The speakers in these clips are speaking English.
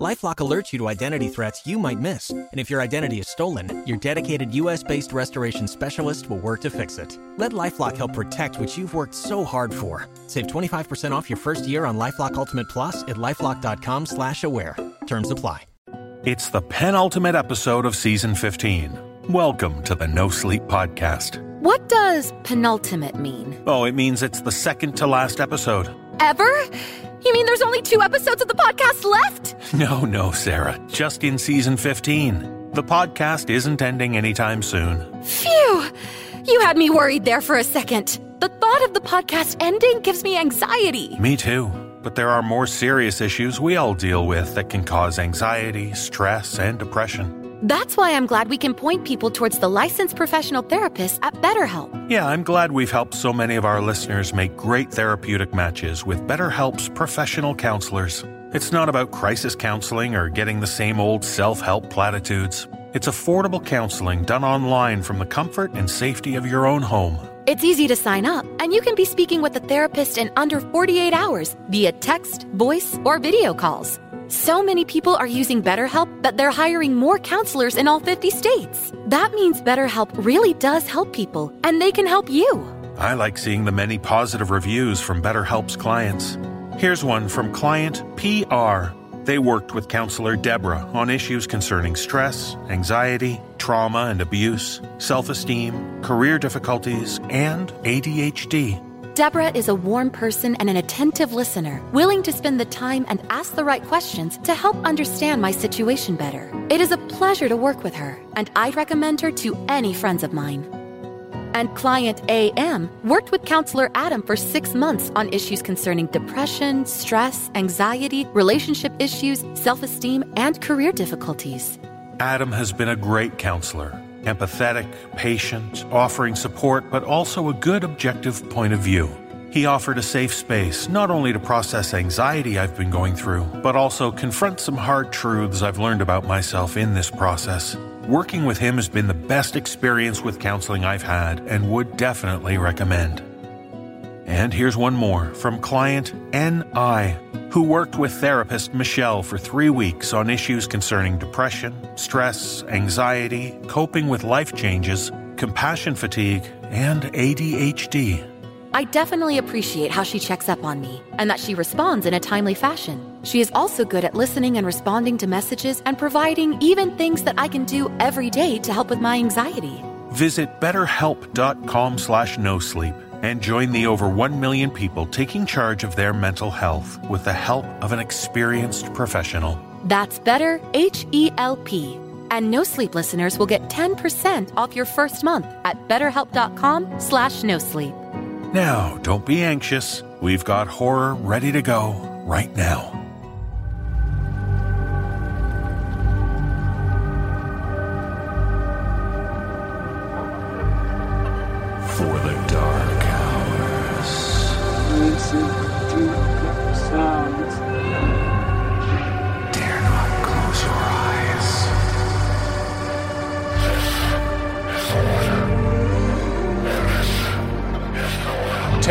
LifeLock alerts you to identity threats you might miss, and if your identity is stolen, your dedicated U.S.-based restoration specialist will work to fix it. Let LifeLock help protect what you've worked so hard for. Save 25% off your first year on LifeLock Ultimate Plus at lifeLock.com/slash-aware. Terms apply. It's the penultimate episode of season 15. Welcome to the No Sleep Podcast. What does penultimate mean? Oh, it means it's the second to last episode. Ever? You mean there's only two episodes of the podcast left? No, no, Sarah. Just in season 15. The podcast isn't ending anytime soon. Phew! You had me worried there for a second. The thought of the podcast ending gives me anxiety. Me too. But there are more serious issues we all deal with that can cause anxiety, stress, and depression. That's why I'm glad we can point people towards the licensed professional therapist at BetterHelp. Yeah, I'm glad we've helped so many of our listeners make great therapeutic matches with BetterHelp's professional counselors. It's not about crisis counseling or getting the same old self help platitudes. It's affordable counseling done online from the comfort and safety of your own home. It's easy to sign up, and you can be speaking with a therapist in under 48 hours via text, voice, or video calls. So many people are using BetterHelp that they're hiring more counselors in all 50 states. That means BetterHelp really does help people, and they can help you. I like seeing the many positive reviews from BetterHelp's clients. Here's one from client PR. They worked with counselor Deborah on issues concerning stress, anxiety, trauma and abuse, self esteem, career difficulties, and ADHD. Deborah is a warm person and an attentive listener, willing to spend the time and ask the right questions to help understand my situation better. It is a pleasure to work with her, and I'd recommend her to any friends of mine. And client AM worked with counselor Adam for six months on issues concerning depression, stress, anxiety, relationship issues, self esteem, and career difficulties. Adam has been a great counselor empathetic, patient, offering support, but also a good objective point of view. He offered a safe space not only to process anxiety I've been going through, but also confront some hard truths I've learned about myself in this process. Working with him has been the best experience with counseling I've had and would definitely recommend. And here's one more from client NI, who worked with therapist Michelle for three weeks on issues concerning depression, stress, anxiety, coping with life changes, compassion fatigue, and ADHD. I definitely appreciate how she checks up on me and that she responds in a timely fashion. She is also good at listening and responding to messages and providing even things that I can do every day to help with my anxiety. Visit betterhelp.com slash no sleep and join the over 1 million people taking charge of their mental health with the help of an experienced professional. That's better H E L P. And no sleep listeners will get 10% off your first month at betterhelp.com slash no sleep. Now, don't be anxious. We've got horror ready to go right now.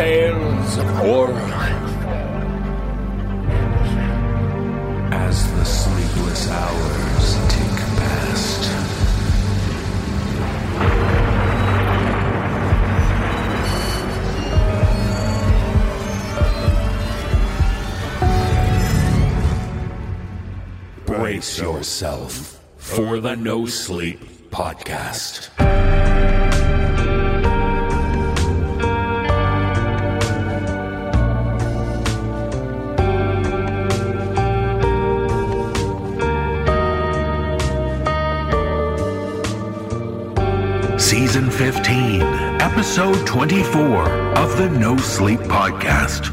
Tales of horror. As the sleepless hours tick past. Brace yourself for the No Sleep Podcast. Season 15, Episode 24 of the No Sleep Podcast.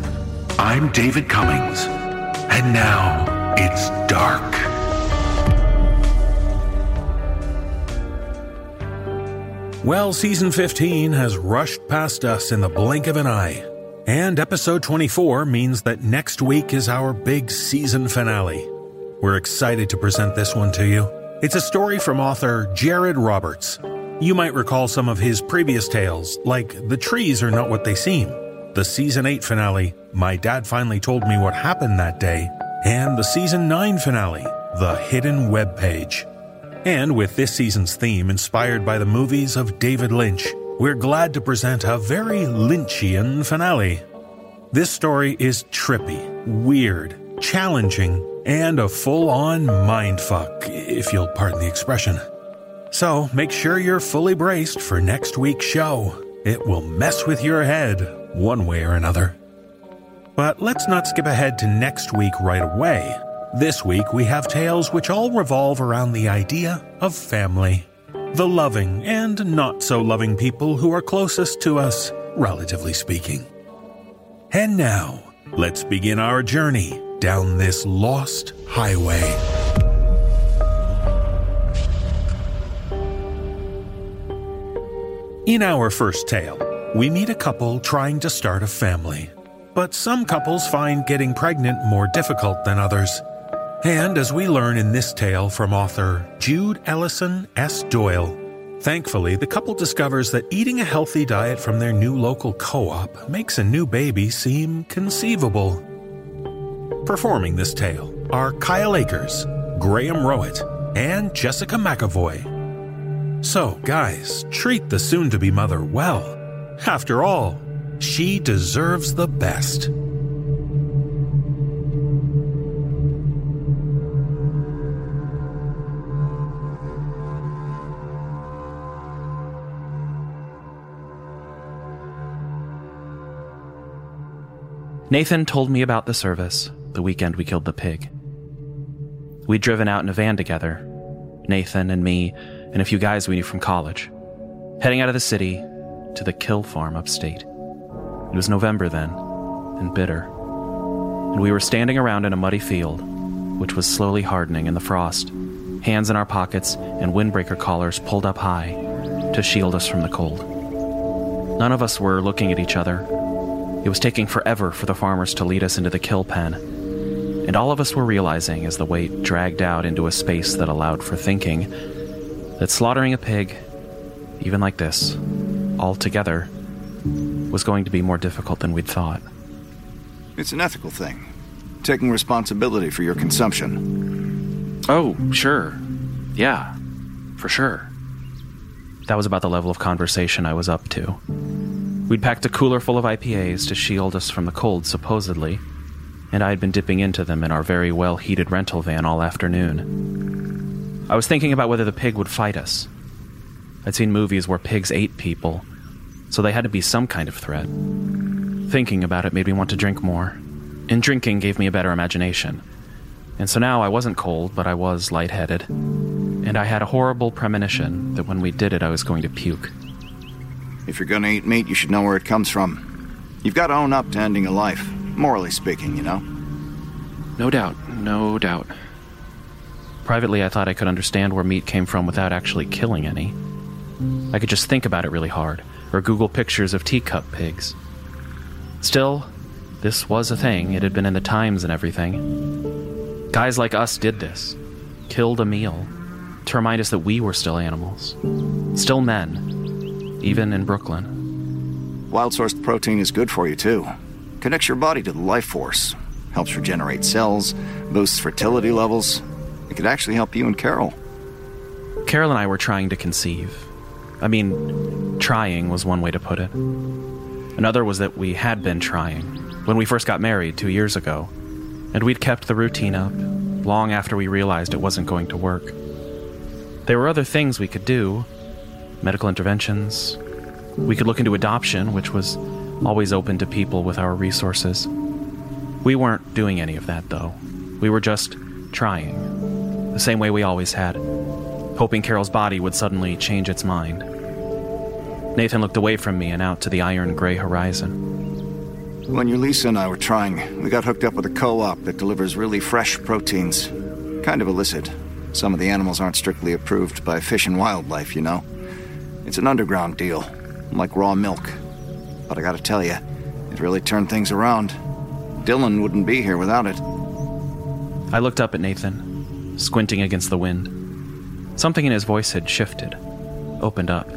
I'm David Cummings, and now it's dark. Well, Season 15 has rushed past us in the blink of an eye. And Episode 24 means that next week is our big season finale. We're excited to present this one to you. It's a story from author Jared Roberts. You might recall some of his previous tales, like The Trees Are Not What They Seem, the season 8 finale, My Dad Finally Told Me What Happened That Day, and the season 9 finale, The Hidden Web Page. And with this season's theme inspired by the movies of David Lynch, we're glad to present a very Lynchian finale. This story is trippy, weird, challenging, and a full on mindfuck, if you'll pardon the expression. So make sure you're fully braced for next week's show. It will mess with your head, one way or another. But let's not skip ahead to next week right away. This week we have tales which all revolve around the idea of family. The loving and not so loving people who are closest to us, relatively speaking. And now, let's begin our journey down this lost highway. In our first tale, we meet a couple trying to start a family. But some couples find getting pregnant more difficult than others. And as we learn in this tale from author Jude Ellison S. Doyle, thankfully the couple discovers that eating a healthy diet from their new local co op makes a new baby seem conceivable. Performing this tale are Kyle Akers, Graham Rowat, and Jessica McEvoy. So, guys, treat the soon to be mother well. After all, she deserves the best. Nathan told me about the service the weekend we killed the pig. We'd driven out in a van together, Nathan and me and a few guys we knew from college, heading out of the city to the kill farm upstate. It was November then, and bitter, and we were standing around in a muddy field, which was slowly hardening in the frost, hands in our pockets and windbreaker collars pulled up high to shield us from the cold. None of us were looking at each other. It was taking forever for the farmers to lead us into the kill pen, and all of us were realizing as the weight dragged out into a space that allowed for thinking that slaughtering a pig, even like this, all together, was going to be more difficult than we'd thought. It's an ethical thing. Taking responsibility for your consumption. Oh, sure. Yeah, for sure. That was about the level of conversation I was up to. We'd packed a cooler full of IPAs to shield us from the cold, supposedly, and I had been dipping into them in our very well heated rental van all afternoon. I was thinking about whether the pig would fight us. I'd seen movies where pigs ate people, so they had to be some kind of threat. Thinking about it made me want to drink more, and drinking gave me a better imagination. And so now I wasn't cold, but I was lightheaded, and I had a horrible premonition that when we did it, I was going to puke. If you're gonna eat meat, you should know where it comes from. You've got to own up to ending a life, morally speaking, you know? No doubt, no doubt. Privately, I thought I could understand where meat came from without actually killing any. I could just think about it really hard, or Google pictures of teacup pigs. Still, this was a thing, it had been in the Times and everything. Guys like us did this, killed a meal, to remind us that we were still animals, still men, even in Brooklyn. Wild sourced protein is good for you, too. Connects your body to the life force, helps regenerate cells, boosts fertility levels. It could actually help you and Carol. Carol and I were trying to conceive. I mean, trying was one way to put it. Another was that we had been trying when we first got married two years ago, and we'd kept the routine up long after we realized it wasn't going to work. There were other things we could do medical interventions. We could look into adoption, which was always open to people with our resources. We weren't doing any of that, though. We were just trying, the same way we always had, hoping Carol's body would suddenly change its mind. Nathan looked away from me and out to the iron gray horizon. When Ulisa and I were trying, we got hooked up with a co op that delivers really fresh proteins. Kind of illicit. Some of the animals aren't strictly approved by Fish and Wildlife, you know. It's an underground deal, like raw milk. But I gotta tell you, it really turned things around. Dylan wouldn't be here without it. I looked up at Nathan. Squinting against the wind. Something in his voice had shifted, opened up,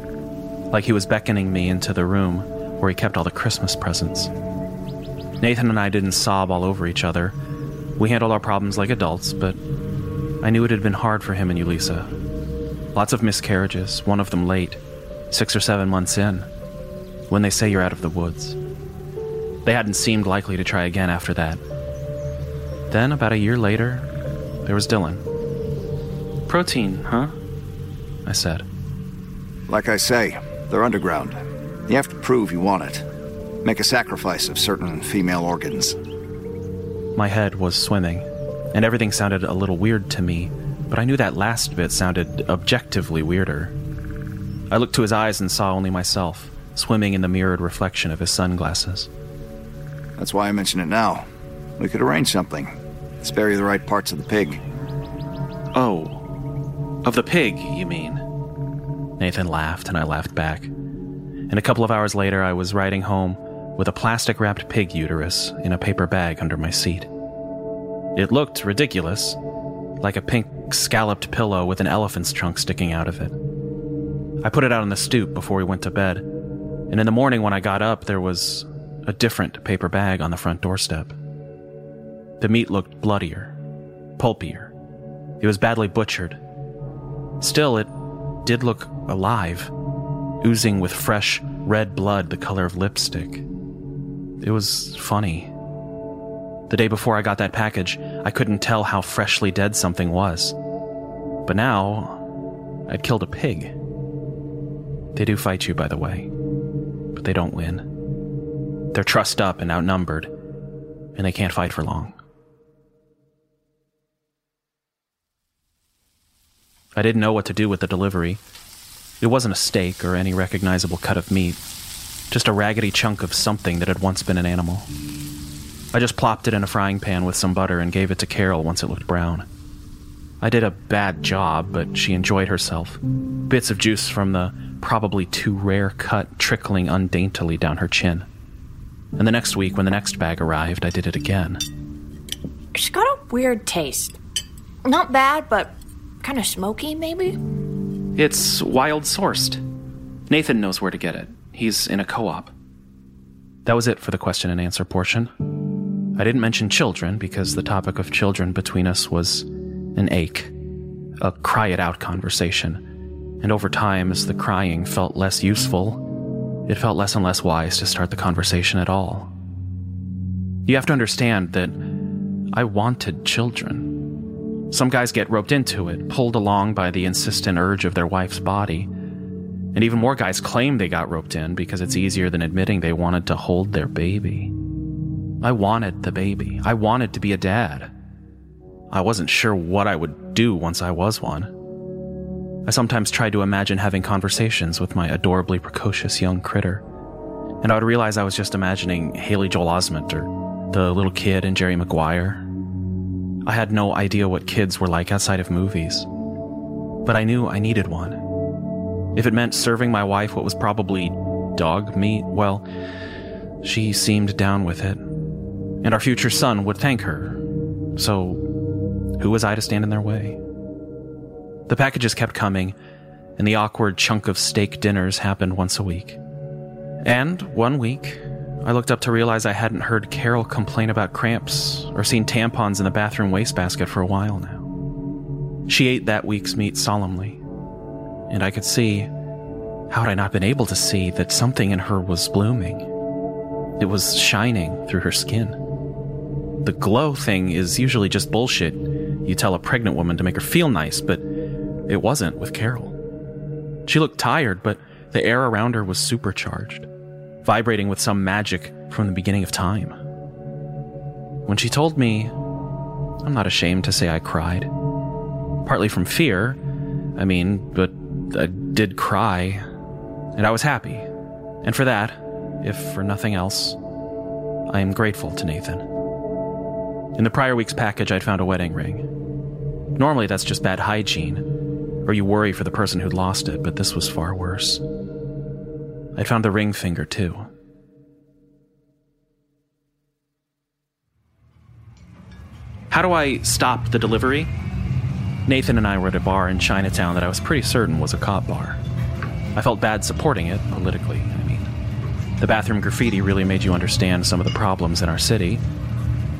like he was beckoning me into the room where he kept all the Christmas presents. Nathan and I didn't sob all over each other. We handled our problems like adults, but I knew it had been hard for him and Ulisa. Lots of miscarriages, one of them late, six or seven months in, when they say you're out of the woods. They hadn't seemed likely to try again after that. Then, about a year later, there was Dylan. Protein, huh? I said. Like I say, they're underground. You have to prove you want it. Make a sacrifice of certain female organs. My head was swimming, and everything sounded a little weird to me, but I knew that last bit sounded objectively weirder. I looked to his eyes and saw only myself, swimming in the mirrored reflection of his sunglasses. That's why I mention it now. We could arrange something. Spare you the right parts of the pig. Oh, of the pig, you mean? Nathan laughed, and I laughed back. And a couple of hours later, I was riding home with a plastic wrapped pig uterus in a paper bag under my seat. It looked ridiculous, like a pink scalloped pillow with an elephant's trunk sticking out of it. I put it out on the stoop before we went to bed, and in the morning when I got up, there was a different paper bag on the front doorstep. The meat looked bloodier, pulpier. It was badly butchered. Still, it did look alive, oozing with fresh red blood the color of lipstick. It was funny. The day before I got that package, I couldn't tell how freshly dead something was. But now, I'd killed a pig. They do fight you, by the way, but they don't win. They're trussed up and outnumbered, and they can't fight for long. I didn't know what to do with the delivery. It wasn't a steak or any recognizable cut of meat, just a raggedy chunk of something that had once been an animal. I just plopped it in a frying pan with some butter and gave it to Carol once it looked brown. I did a bad job, but she enjoyed herself. Bits of juice from the probably too rare cut trickling undaintily down her chin. And the next week, when the next bag arrived, I did it again. She's got a weird taste. Not bad, but kind of smoky, maybe? It's wild sourced. Nathan knows where to get it. He's in a co op. That was it for the question and answer portion. I didn't mention children because the topic of children between us was an ache, a cry it out conversation. And over time, as the crying felt less useful, it felt less and less wise to start the conversation at all. You have to understand that I wanted children. Some guys get roped into it, pulled along by the insistent urge of their wife's body. And even more guys claim they got roped in because it's easier than admitting they wanted to hold their baby. I wanted the baby. I wanted to be a dad. I wasn't sure what I would do once I was one. I sometimes tried to imagine having conversations with my adorably precocious young critter, and I would realize I was just imagining Haley Joel Osment or the little kid in Jerry Maguire. I had no idea what kids were like outside of movies, but I knew I needed one. If it meant serving my wife what was probably dog meat, well, she seemed down with it, and our future son would thank her. So, who was I to stand in their way? The packages kept coming, and the awkward chunk of steak dinners happened once a week. And one week, I looked up to realize I hadn't heard Carol complain about cramps or seen tampons in the bathroom wastebasket for a while now. She ate that week's meat solemnly, and I could see, how had I not been able to see, that something in her was blooming? It was shining through her skin. The glow thing is usually just bullshit you tell a pregnant woman to make her feel nice, but it wasn't with Carol. She looked tired, but the air around her was supercharged, vibrating with some magic from the beginning of time. When she told me, I'm not ashamed to say I cried. Partly from fear, I mean, but I did cry, and I was happy. And for that, if for nothing else, I am grateful to Nathan. In the prior week's package, I'd found a wedding ring. Normally, that's just bad hygiene, or you worry for the person who'd lost it, but this was far worse. I'd found the ring finger, too. How do I stop the delivery? Nathan and I were at a bar in Chinatown that I was pretty certain was a cop bar. I felt bad supporting it politically, I mean. The bathroom graffiti really made you understand some of the problems in our city,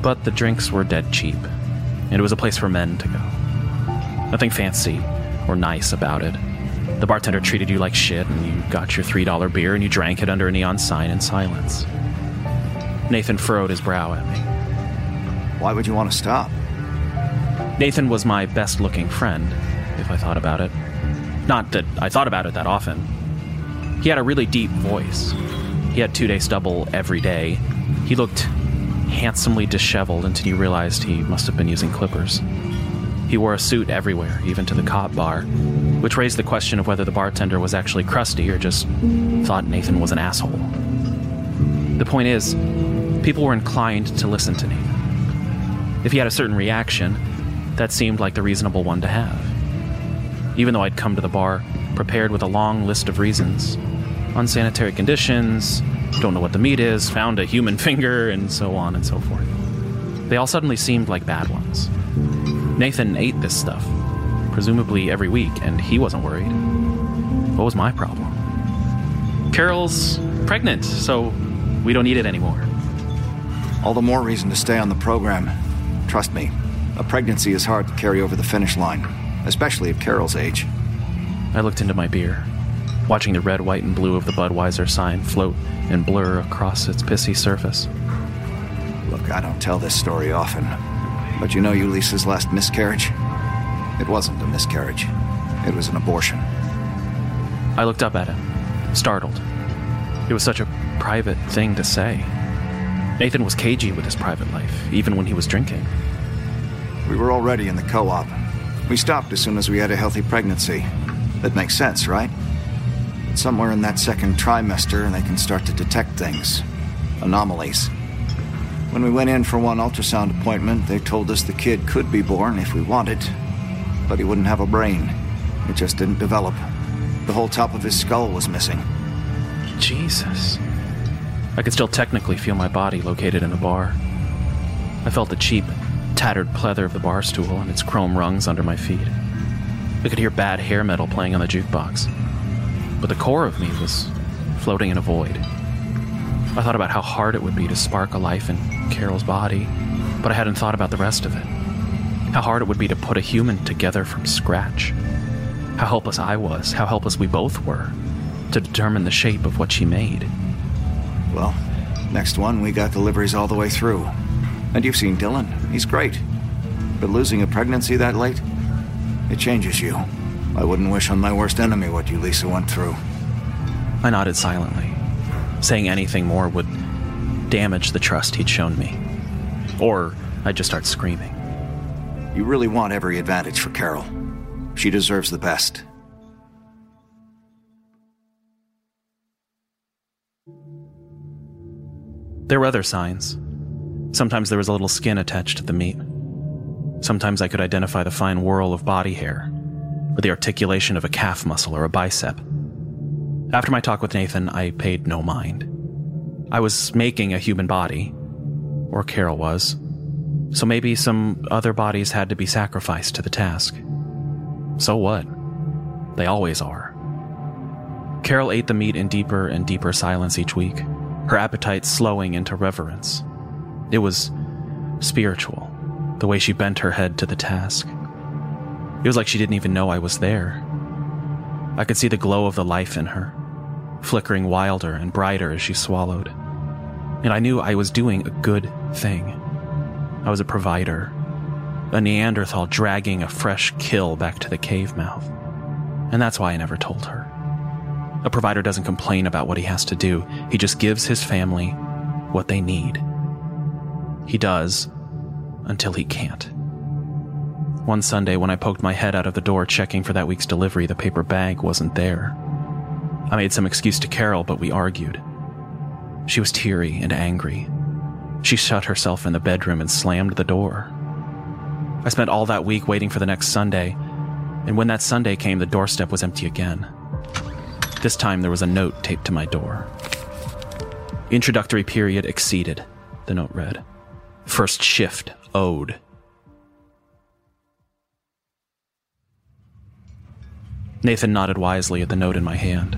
but the drinks were dead cheap, and it was a place for men to go. Nothing fancy or nice about it. The bartender treated you like shit, and you got your $3 beer and you drank it under a neon sign in silence. Nathan furrowed his brow at me. Why would you want to stop? Nathan was my best looking friend, if I thought about it. Not that I thought about it that often. He had a really deep voice. He had two day stubble every day. He looked handsomely disheveled until you realized he must have been using clippers. He wore a suit everywhere, even to the cop bar, which raised the question of whether the bartender was actually crusty or just thought Nathan was an asshole. The point is, people were inclined to listen to Nathan. If he had a certain reaction, that seemed like the reasonable one to have. Even though I'd come to the bar prepared with a long list of reasons unsanitary conditions, don't know what the meat is, found a human finger, and so on and so forth. They all suddenly seemed like bad ones. Nathan ate this stuff, presumably every week, and he wasn't worried. What was my problem? Carol's pregnant, so we don't need it anymore. All the more reason to stay on the program. Trust me, a pregnancy is hard to carry over the finish line, especially at Carol's age. I looked into my beer, watching the red, white, and blue of the Budweiser sign float and blur across its pissy surface. Look, I don't tell this story often, but you know Ulisa's last miscarriage? It wasn't a miscarriage, it was an abortion. I looked up at him, startled. It was such a private thing to say. Nathan was cagey with his private life, even when he was drinking. We were already in the co op. We stopped as soon as we had a healthy pregnancy. That makes sense, right? But somewhere in that second trimester, they can start to detect things anomalies. When we went in for one ultrasound appointment, they told us the kid could be born if we wanted, but he wouldn't have a brain. It just didn't develop. The whole top of his skull was missing. Jesus. I could still technically feel my body located in a bar. I felt the cheap, tattered pleather of the bar stool and its chrome rungs under my feet. I could hear bad hair metal playing on the jukebox. But the core of me was floating in a void. I thought about how hard it would be to spark a life in Carol's body, but I hadn't thought about the rest of it. How hard it would be to put a human together from scratch. How helpless I was, how helpless we both were, to determine the shape of what she made. Well, next one, we got deliveries all the way through. And you've seen Dylan. He's great. But losing a pregnancy that late, it changes you. I wouldn't wish on my worst enemy what Ulisa went through. I nodded silently. Saying anything more would damage the trust he'd shown me. Or I'd just start screaming. You really want every advantage for Carol. She deserves the best. There were other signs. Sometimes there was a little skin attached to the meat. Sometimes I could identify the fine whorl of body hair, or the articulation of a calf muscle or a bicep. After my talk with Nathan, I paid no mind. I was making a human body, or Carol was, so maybe some other bodies had to be sacrificed to the task. So what? They always are. Carol ate the meat in deeper and deeper silence each week, her appetite slowing into reverence. It was spiritual, the way she bent her head to the task. It was like she didn't even know I was there. I could see the glow of the life in her, flickering wilder and brighter as she swallowed. And I knew I was doing a good thing. I was a provider, a Neanderthal dragging a fresh kill back to the cave mouth. And that's why I never told her. A provider doesn't complain about what he has to do, he just gives his family what they need. He does until he can't. One Sunday, when I poked my head out of the door checking for that week's delivery, the paper bag wasn't there. I made some excuse to Carol, but we argued. She was teary and angry. She shut herself in the bedroom and slammed the door. I spent all that week waiting for the next Sunday, and when that Sunday came, the doorstep was empty again. This time there was a note taped to my door. Introductory period exceeded, the note read. First shift owed. Nathan nodded wisely at the note in my hand.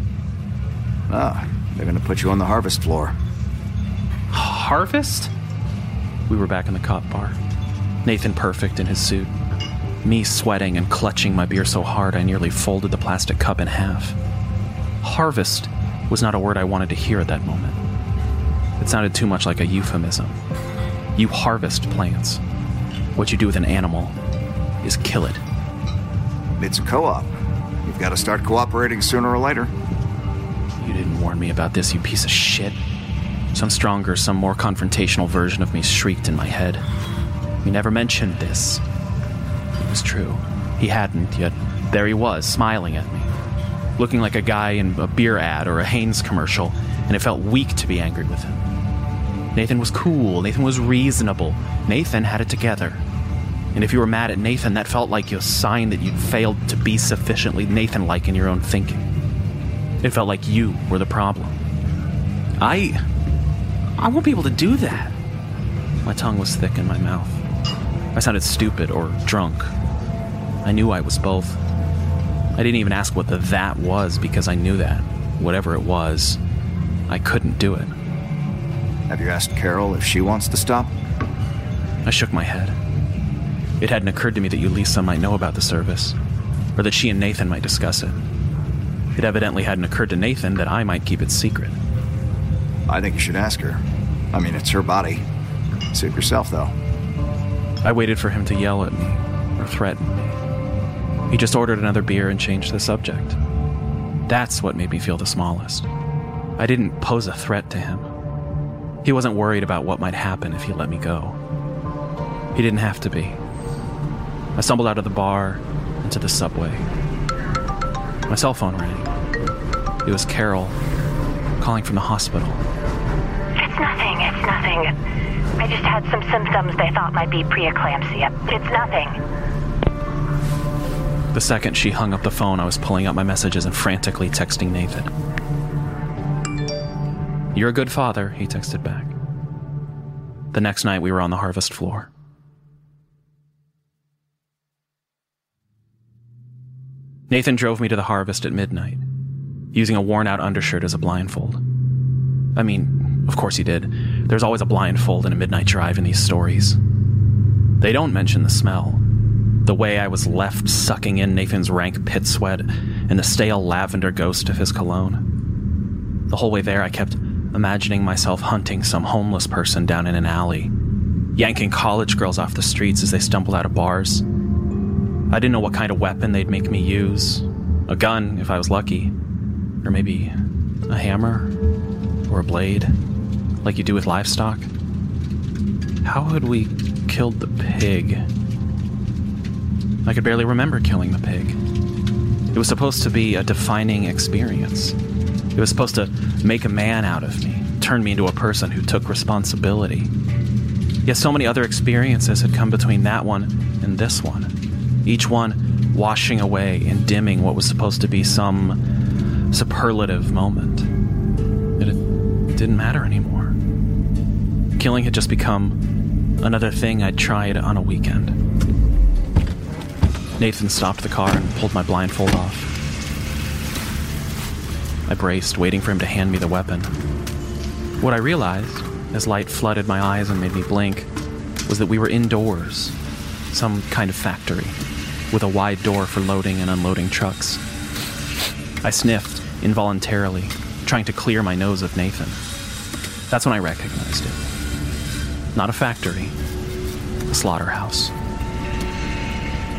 Ah, they're gonna put you on the harvest floor. Harvest? We were back in the cop bar. Nathan perfect in his suit. Me sweating and clutching my beer so hard I nearly folded the plastic cup in half. Harvest was not a word I wanted to hear at that moment. It sounded too much like a euphemism. You harvest plants. What you do with an animal is kill it. It's a co op. You've got to start cooperating sooner or later. You didn't warn me about this, you piece of shit. Some stronger, some more confrontational version of me shrieked in my head. You never mentioned this. It was true. He hadn't, yet there he was, smiling at me. Looking like a guy in a beer ad or a Hanes commercial, and it felt weak to be angry with him. Nathan was cool, Nathan was reasonable, Nathan had it together. And if you were mad at Nathan, that felt like a sign that you'd failed to be sufficiently Nathan like in your own thinking. It felt like you were the problem. I. I won't be able to do that. My tongue was thick in my mouth. I sounded stupid or drunk. I knew I was both. I didn't even ask what the that was because I knew that. Whatever it was, I couldn't do it. Have you asked Carol if she wants to stop? I shook my head. It hadn't occurred to me that Ulisa might know about the service, or that she and Nathan might discuss it. It evidently hadn't occurred to Nathan that I might keep it secret. I think you should ask her. I mean, it's her body. Suit yourself, though. I waited for him to yell at me or threaten me. He just ordered another beer and changed the subject. That's what made me feel the smallest. I didn't pose a threat to him. He wasn't worried about what might happen if he let me go. He didn't have to be. I stumbled out of the bar into the subway. My cell phone rang. It was Carol calling from the hospital. It's nothing, it's nothing. I just had some symptoms they thought might be preeclampsia. It's nothing. The second she hung up the phone, I was pulling out my messages and frantically texting Nathan. You're a good father, he texted back. The next night, we were on the harvest floor. Nathan drove me to the harvest at midnight, using a worn out undershirt as a blindfold. I mean, of course he did. There's always a blindfold in a midnight drive in these stories. They don't mention the smell. The way I was left sucking in Nathan's rank pit sweat and the stale lavender ghost of his cologne. The whole way there, I kept imagining myself hunting some homeless person down in an alley, yanking college girls off the streets as they stumbled out of bars. I didn't know what kind of weapon they'd make me use a gun, if I was lucky, or maybe a hammer or a blade, like you do with livestock. How had we killed the pig? I could barely remember killing the pig. It was supposed to be a defining experience. It was supposed to make a man out of me, turn me into a person who took responsibility. Yet so many other experiences had come between that one and this one, each one washing away and dimming what was supposed to be some superlative moment. It didn't matter anymore. Killing had just become another thing I'd tried on a weekend. Nathan stopped the car and pulled my blindfold off. I braced, waiting for him to hand me the weapon. What I realized, as light flooded my eyes and made me blink, was that we were indoors, some kind of factory, with a wide door for loading and unloading trucks. I sniffed, involuntarily, trying to clear my nose of Nathan. That's when I recognized it. Not a factory, a slaughterhouse.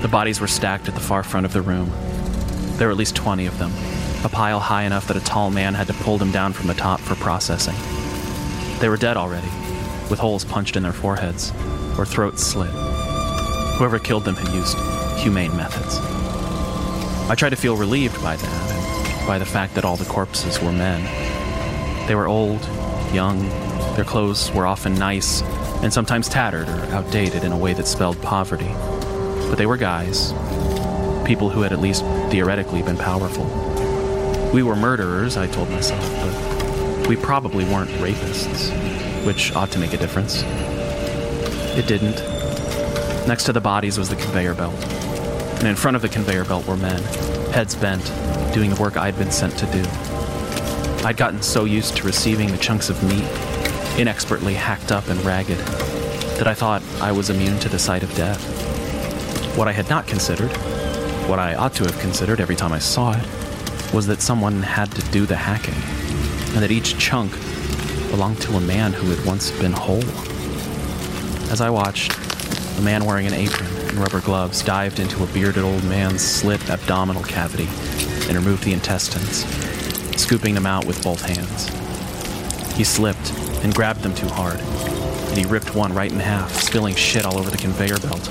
The bodies were stacked at the far front of the room. There were at least 20 of them, a pile high enough that a tall man had to pull them down from the top for processing. They were dead already, with holes punched in their foreheads, or throats slit. Whoever killed them had used humane methods. I tried to feel relieved by that, and by the fact that all the corpses were men. They were old, young, their clothes were often nice, and sometimes tattered or outdated in a way that spelled poverty. But they were guys, people who had at least theoretically been powerful. We were murderers, I told myself, but we probably weren't rapists, which ought to make a difference. It didn't. Next to the bodies was the conveyor belt, and in front of the conveyor belt were men, heads bent, doing the work I'd been sent to do. I'd gotten so used to receiving the chunks of meat, inexpertly hacked up and ragged, that I thought I was immune to the sight of death. What I had not considered, what I ought to have considered every time I saw it, was that someone had to do the hacking, and that each chunk belonged to a man who had once been whole. As I watched, a man wearing an apron and rubber gloves dived into a bearded old man's slit abdominal cavity and removed the intestines, scooping them out with both hands. He slipped and grabbed them too hard, and he ripped one right in half, spilling shit all over the conveyor belt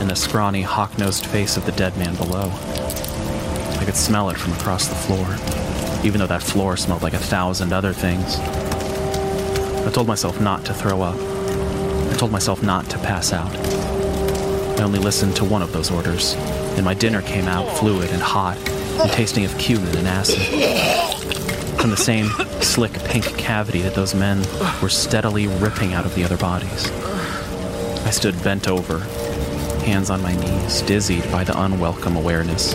and the scrawny, hawk nosed face of the dead man below. I could smell it from across the floor, even though that floor smelled like a thousand other things. I told myself not to throw up. I told myself not to pass out. I only listened to one of those orders, and my dinner came out fluid and hot and tasting of cumin and acid. From the same slick pink cavity that those men were steadily ripping out of the other bodies. I stood bent over, hands on my knees, dizzied by the unwelcome awareness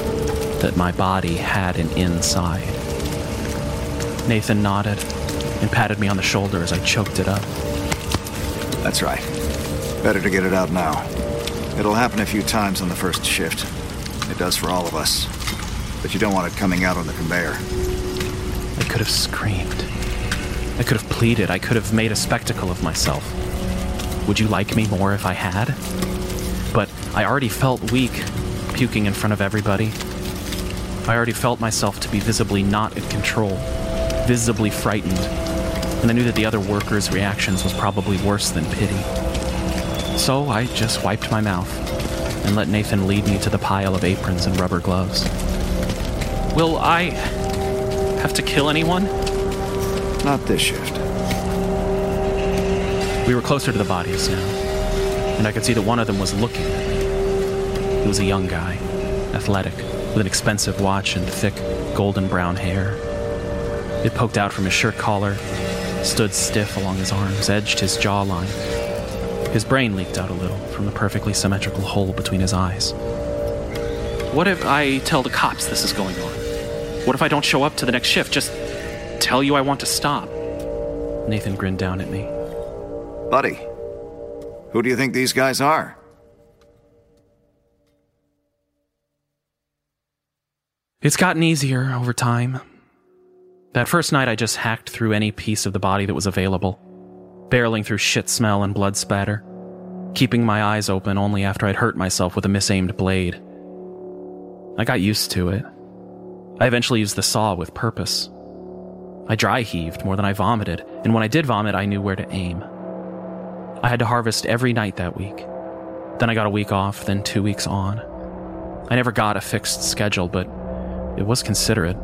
that my body had an inside. Nathan nodded and patted me on the shoulder as I choked it up. That's right. Better to get it out now. It'll happen a few times on the first shift. It does for all of us. But you don't want it coming out on the conveyor. I could have screamed. I could have pleaded. I could have made a spectacle of myself. Would you like me more if I had? But I already felt weak, puking in front of everybody. I already felt myself to be visibly not in control, visibly frightened, and I knew that the other workers' reactions was probably worse than pity. So I just wiped my mouth and let Nathan lead me to the pile of aprons and rubber gloves. Will I have to kill anyone? Not this shift. We were closer to the bodies now, and I could see that one of them was looking at me. He was a young guy, athletic, with an expensive watch and thick, golden brown hair. It poked out from his shirt collar, stood stiff along his arms, edged his jawline. His brain leaked out a little from the perfectly symmetrical hole between his eyes. What if I tell the cops this is going on? What if I don't show up to the next shift? Just tell you I want to stop? Nathan grinned down at me. Buddy, who do you think these guys are? It's gotten easier over time. That first night, I just hacked through any piece of the body that was available, barreling through shit smell and blood spatter, keeping my eyes open only after I'd hurt myself with a misaimed blade. I got used to it. I eventually used the saw with purpose. I dry heaved more than I vomited, and when I did vomit, I knew where to aim. I had to harvest every night that week. Then I got a week off, then two weeks on. I never got a fixed schedule, but it was considerate,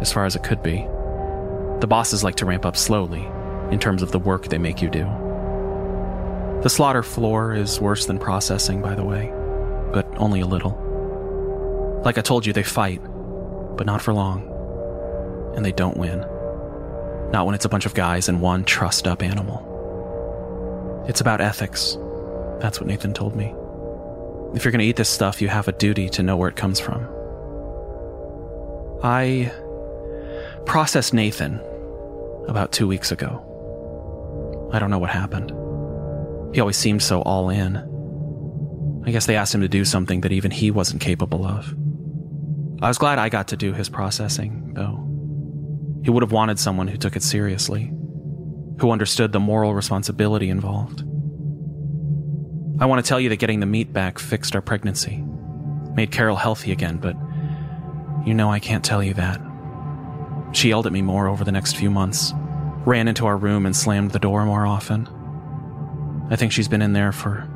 as far as it could be. The bosses like to ramp up slowly, in terms of the work they make you do. The slaughter floor is worse than processing, by the way, but only a little. Like I told you, they fight, but not for long. And they don't win. Not when it's a bunch of guys and one trussed up animal. It's about ethics. That's what Nathan told me. If you're going to eat this stuff, you have a duty to know where it comes from. I processed Nathan about two weeks ago. I don't know what happened. He always seemed so all in. I guess they asked him to do something that even he wasn't capable of. I was glad I got to do his processing, though. He would have wanted someone who took it seriously, who understood the moral responsibility involved. I want to tell you that getting the meat back fixed our pregnancy, made Carol healthy again, but you know I can't tell you that. She yelled at me more over the next few months, ran into our room and slammed the door more often. I think she's been in there for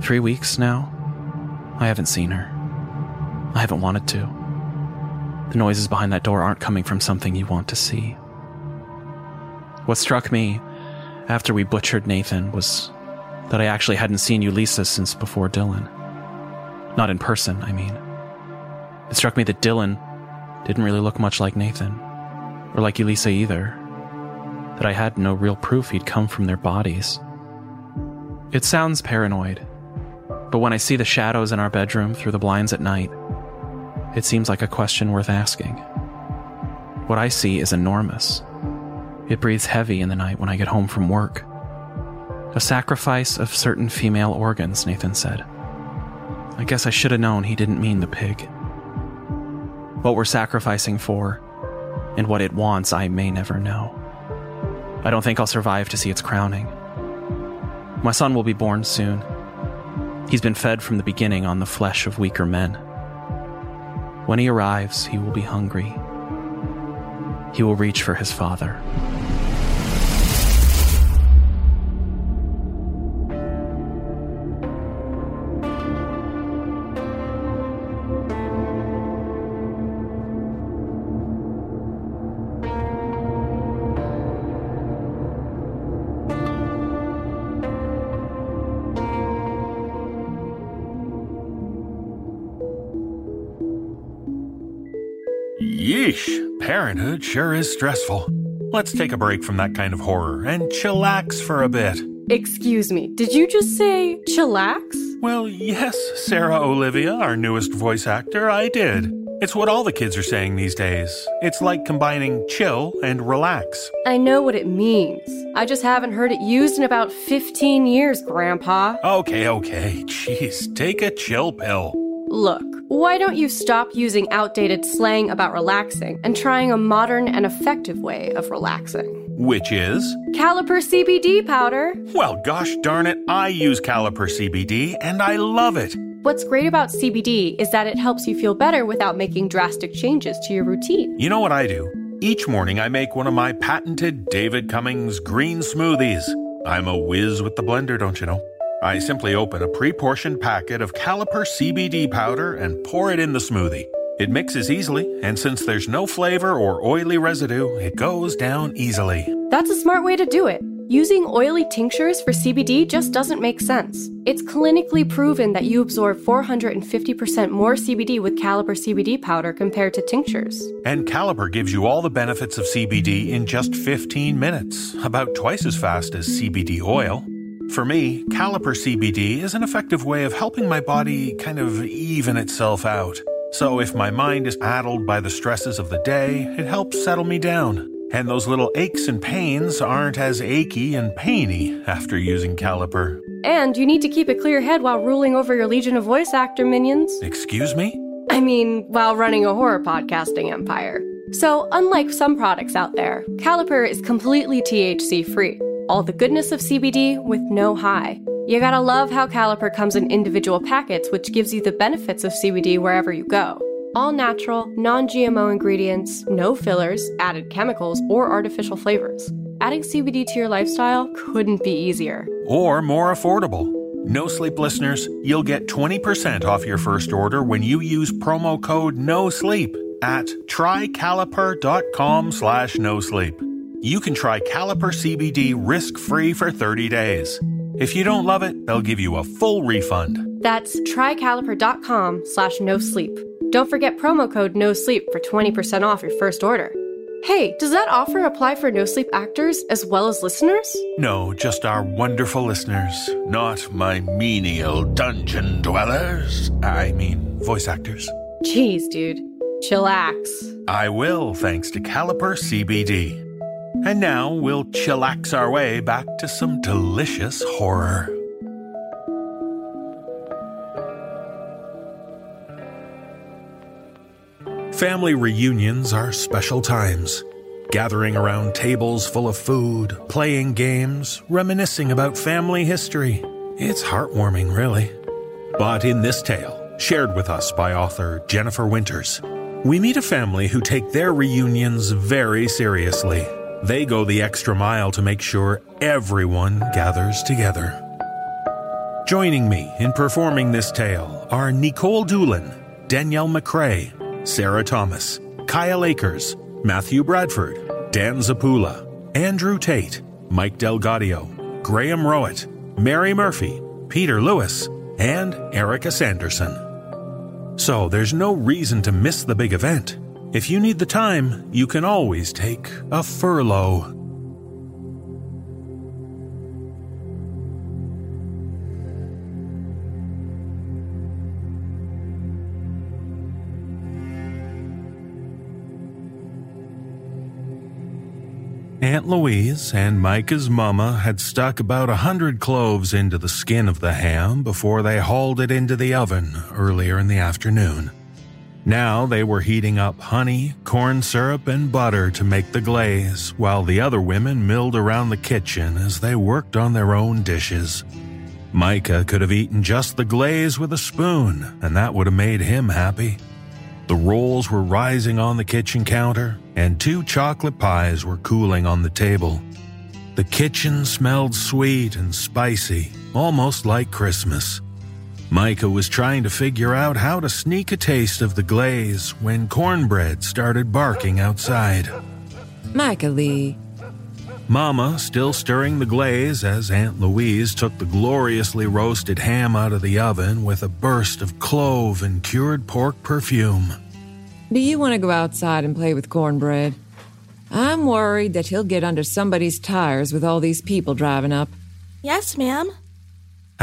three weeks now. I haven't seen her. I haven't wanted to. The noises behind that door aren't coming from something you want to see. What struck me after we butchered Nathan was that I actually hadn't seen Ulisa since before Dylan. Not in person, I mean. It struck me that Dylan didn't really look much like Nathan, or like Elisa either. That I had no real proof he'd come from their bodies. It sounds paranoid, but when I see the shadows in our bedroom through the blinds at night, it seems like a question worth asking. What I see is enormous. It breathes heavy in the night when I get home from work. A sacrifice of certain female organs, Nathan said. I guess I should have known he didn't mean the pig. What we're sacrificing for, and what it wants, I may never know. I don't think I'll survive to see its crowning. My son will be born soon. He's been fed from the beginning on the flesh of weaker men. When he arrives, he will be hungry. He will reach for his father. Sure is stressful. Let's take a break from that kind of horror and chillax for a bit. Excuse me, did you just say chillax? Well, yes, Sarah Olivia, our newest voice actor, I did. It's what all the kids are saying these days. It's like combining chill and relax. I know what it means. I just haven't heard it used in about 15 years, Grandpa. Okay, okay. Jeez, take a chill pill. Look, why don't you stop using outdated slang about relaxing and trying a modern and effective way of relaxing? Which is? Caliper CBD powder. Well, gosh darn it, I use Caliper CBD and I love it. What's great about CBD is that it helps you feel better without making drastic changes to your routine. You know what I do? Each morning I make one of my patented David Cummings green smoothies. I'm a whiz with the blender, don't you know? I simply open a pre portioned packet of Caliper CBD powder and pour it in the smoothie. It mixes easily, and since there's no flavor or oily residue, it goes down easily. That's a smart way to do it. Using oily tinctures for CBD just doesn't make sense. It's clinically proven that you absorb 450% more CBD with Caliper CBD powder compared to tinctures. And Caliper gives you all the benefits of CBD in just 15 minutes, about twice as fast as CBD oil. For me, Caliper CBD is an effective way of helping my body kind of even itself out. So if my mind is addled by the stresses of the day, it helps settle me down. And those little aches and pains aren't as achy and painy after using Caliper. And you need to keep a clear head while ruling over your legion of voice actor minions. Excuse me? I mean, while running a horror podcasting empire. So, unlike some products out there, Caliper is completely THC free. All the goodness of CBD with no high. You gotta love how Caliper comes in individual packets, which gives you the benefits of CBD wherever you go. All natural, non GMO ingredients, no fillers, added chemicals, or artificial flavors. Adding CBD to your lifestyle couldn't be easier. Or more affordable. No Sleep listeners, you'll get 20% off your first order when you use promo code NO SLEEP at trycaliper.com slash no sleep. You can try Caliper CBD risk-free for 30 days. If you don't love it, they'll give you a full refund. That's trycaliper.com slash no sleep. Don't forget promo code no sleep for 20% off your first order. Hey, does that offer apply for no sleep actors as well as listeners? No, just our wonderful listeners, not my menial dungeon dwellers. I mean, voice actors. Jeez, dude. Chillax. I will, thanks to Caliper CBD. And now we'll chillax our way back to some delicious horror. Family reunions are special times. Gathering around tables full of food, playing games, reminiscing about family history. It's heartwarming, really. But in this tale, shared with us by author Jennifer Winters, we meet a family who take their reunions very seriously. They go the extra mile to make sure everyone gathers together. Joining me in performing this tale are Nikolle Doolin, Danielle McRae, Sarah Thomas, Kyle Akers, Matthew Bradford, Dan Zappulla, Andrew Tate, Mike DelGaudio, Graham Rowat, Mary Murphy, Peter Lewis, and Erika Sanderson. So there's no reason to miss the big event. If you need the time, you can always take a furlough. Aunt Louise and Micah's mama had stuck about a hundred cloves into the skin of the ham before they hauled it into the oven earlier in the afternoon. Now they were heating up honey, corn syrup, and butter to make the glaze, while the other women milled around the kitchen as they worked on their own dishes. Micah could have eaten just the glaze with a spoon, and that would have made him happy. The rolls were rising on the kitchen counter, and two chocolate pies were cooling on the table. The kitchen smelled sweet and spicy, almost like Christmas. Micah was trying to figure out how to sneak a taste of the glaze when Cornbread started barking outside. Micah Lee. Mama still stirring the glaze as Aunt Louise took the gloriously roasted ham out of the oven with a burst of clove and cured pork perfume. Do you want to go outside and play with Cornbread? I'm worried that he'll get under somebody's tires with all these people driving up. Yes, ma'am.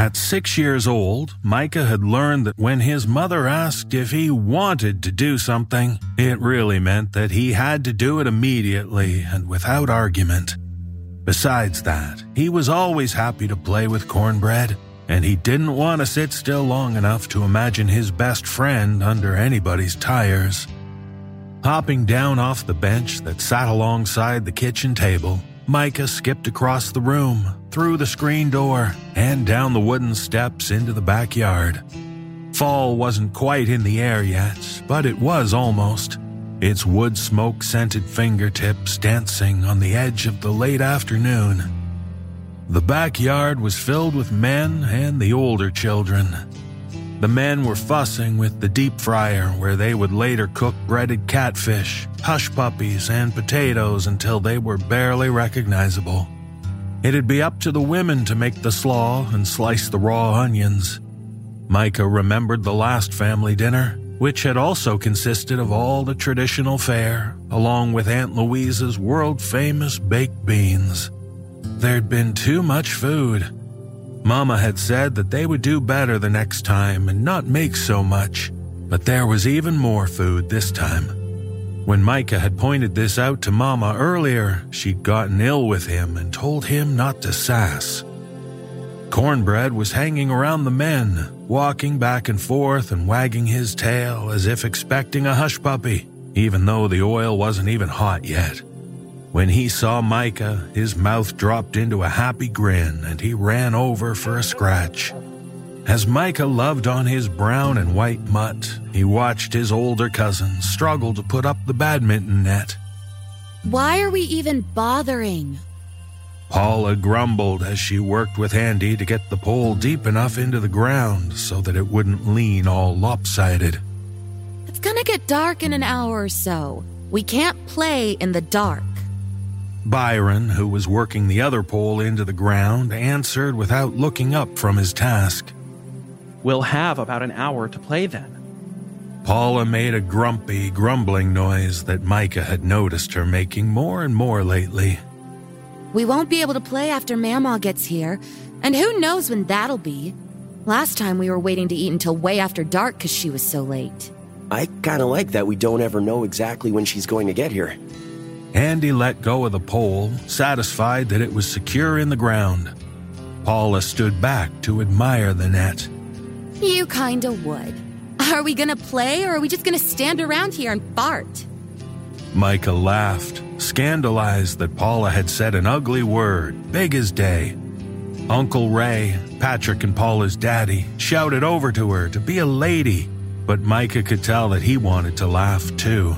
At six years old, Micah had learned that when his mother asked if he wanted to do something, it really meant that he had to do it immediately and without argument. Besides that, he was always happy to play with cornbread, and he didn't want to sit still long enough to imagine his best friend under anybody's tires. Hopping down off the bench that sat alongside the kitchen table, Micah skipped across the room, through the screen door, and down the wooden steps into the backyard. Fall wasn't quite in the air yet, but it was almost. Its wood smoke scented fingertips dancing on the edge of the late afternoon. The backyard was filled with men and the older children. The men were fussing with the deep fryer where they would later cook breaded catfish, hush puppies, and potatoes until they were barely recognizable. It'd be up to the women to make the slaw and slice the raw onions. Micah remembered the last family dinner, which had also consisted of all the traditional fare, along with Aunt Louise's world famous baked beans. There'd been too much food. Mama had said that they would do better the next time and not make so much, but there was even more food this time. When Micah had pointed this out to Mama earlier, she'd gotten ill with him and told him not to sass. Cornbread was hanging around the men, walking back and forth and wagging his tail as if expecting a hush puppy, even though the oil wasn't even hot yet. When he saw Micah, his mouth dropped into a happy grin and he ran over for a scratch. As Micah loved on his brown and white mutt, he watched his older cousin struggle to put up the badminton net. Why are we even bothering? Paula grumbled as she worked with Andy to get the pole deep enough into the ground so that it wouldn't lean all lopsided. It's gonna get dark in an hour or so. We can't play in the dark. Byron, who was working the other pole into the ground, answered without looking up from his task. We'll have about an hour to play then. Paula made a grumpy, grumbling noise that Micah had noticed her making more and more lately. We won't be able to play after Mamaw gets here, and who knows when that'll be. Last time we were waiting to eat until way after dark because she was so late. I kinda like that we don't ever know exactly when she's going to get here. Andy let go of the pole, satisfied that it was secure in the ground. Paula stood back to admire the net. You kinda would. Are we gonna play or are we just gonna stand around here and fart? Micah laughed, scandalized that Paula had said an ugly word, big as day. Uncle Ray, Patrick and Paula's daddy, shouted over to her to be a lady, but Micah could tell that he wanted to laugh too.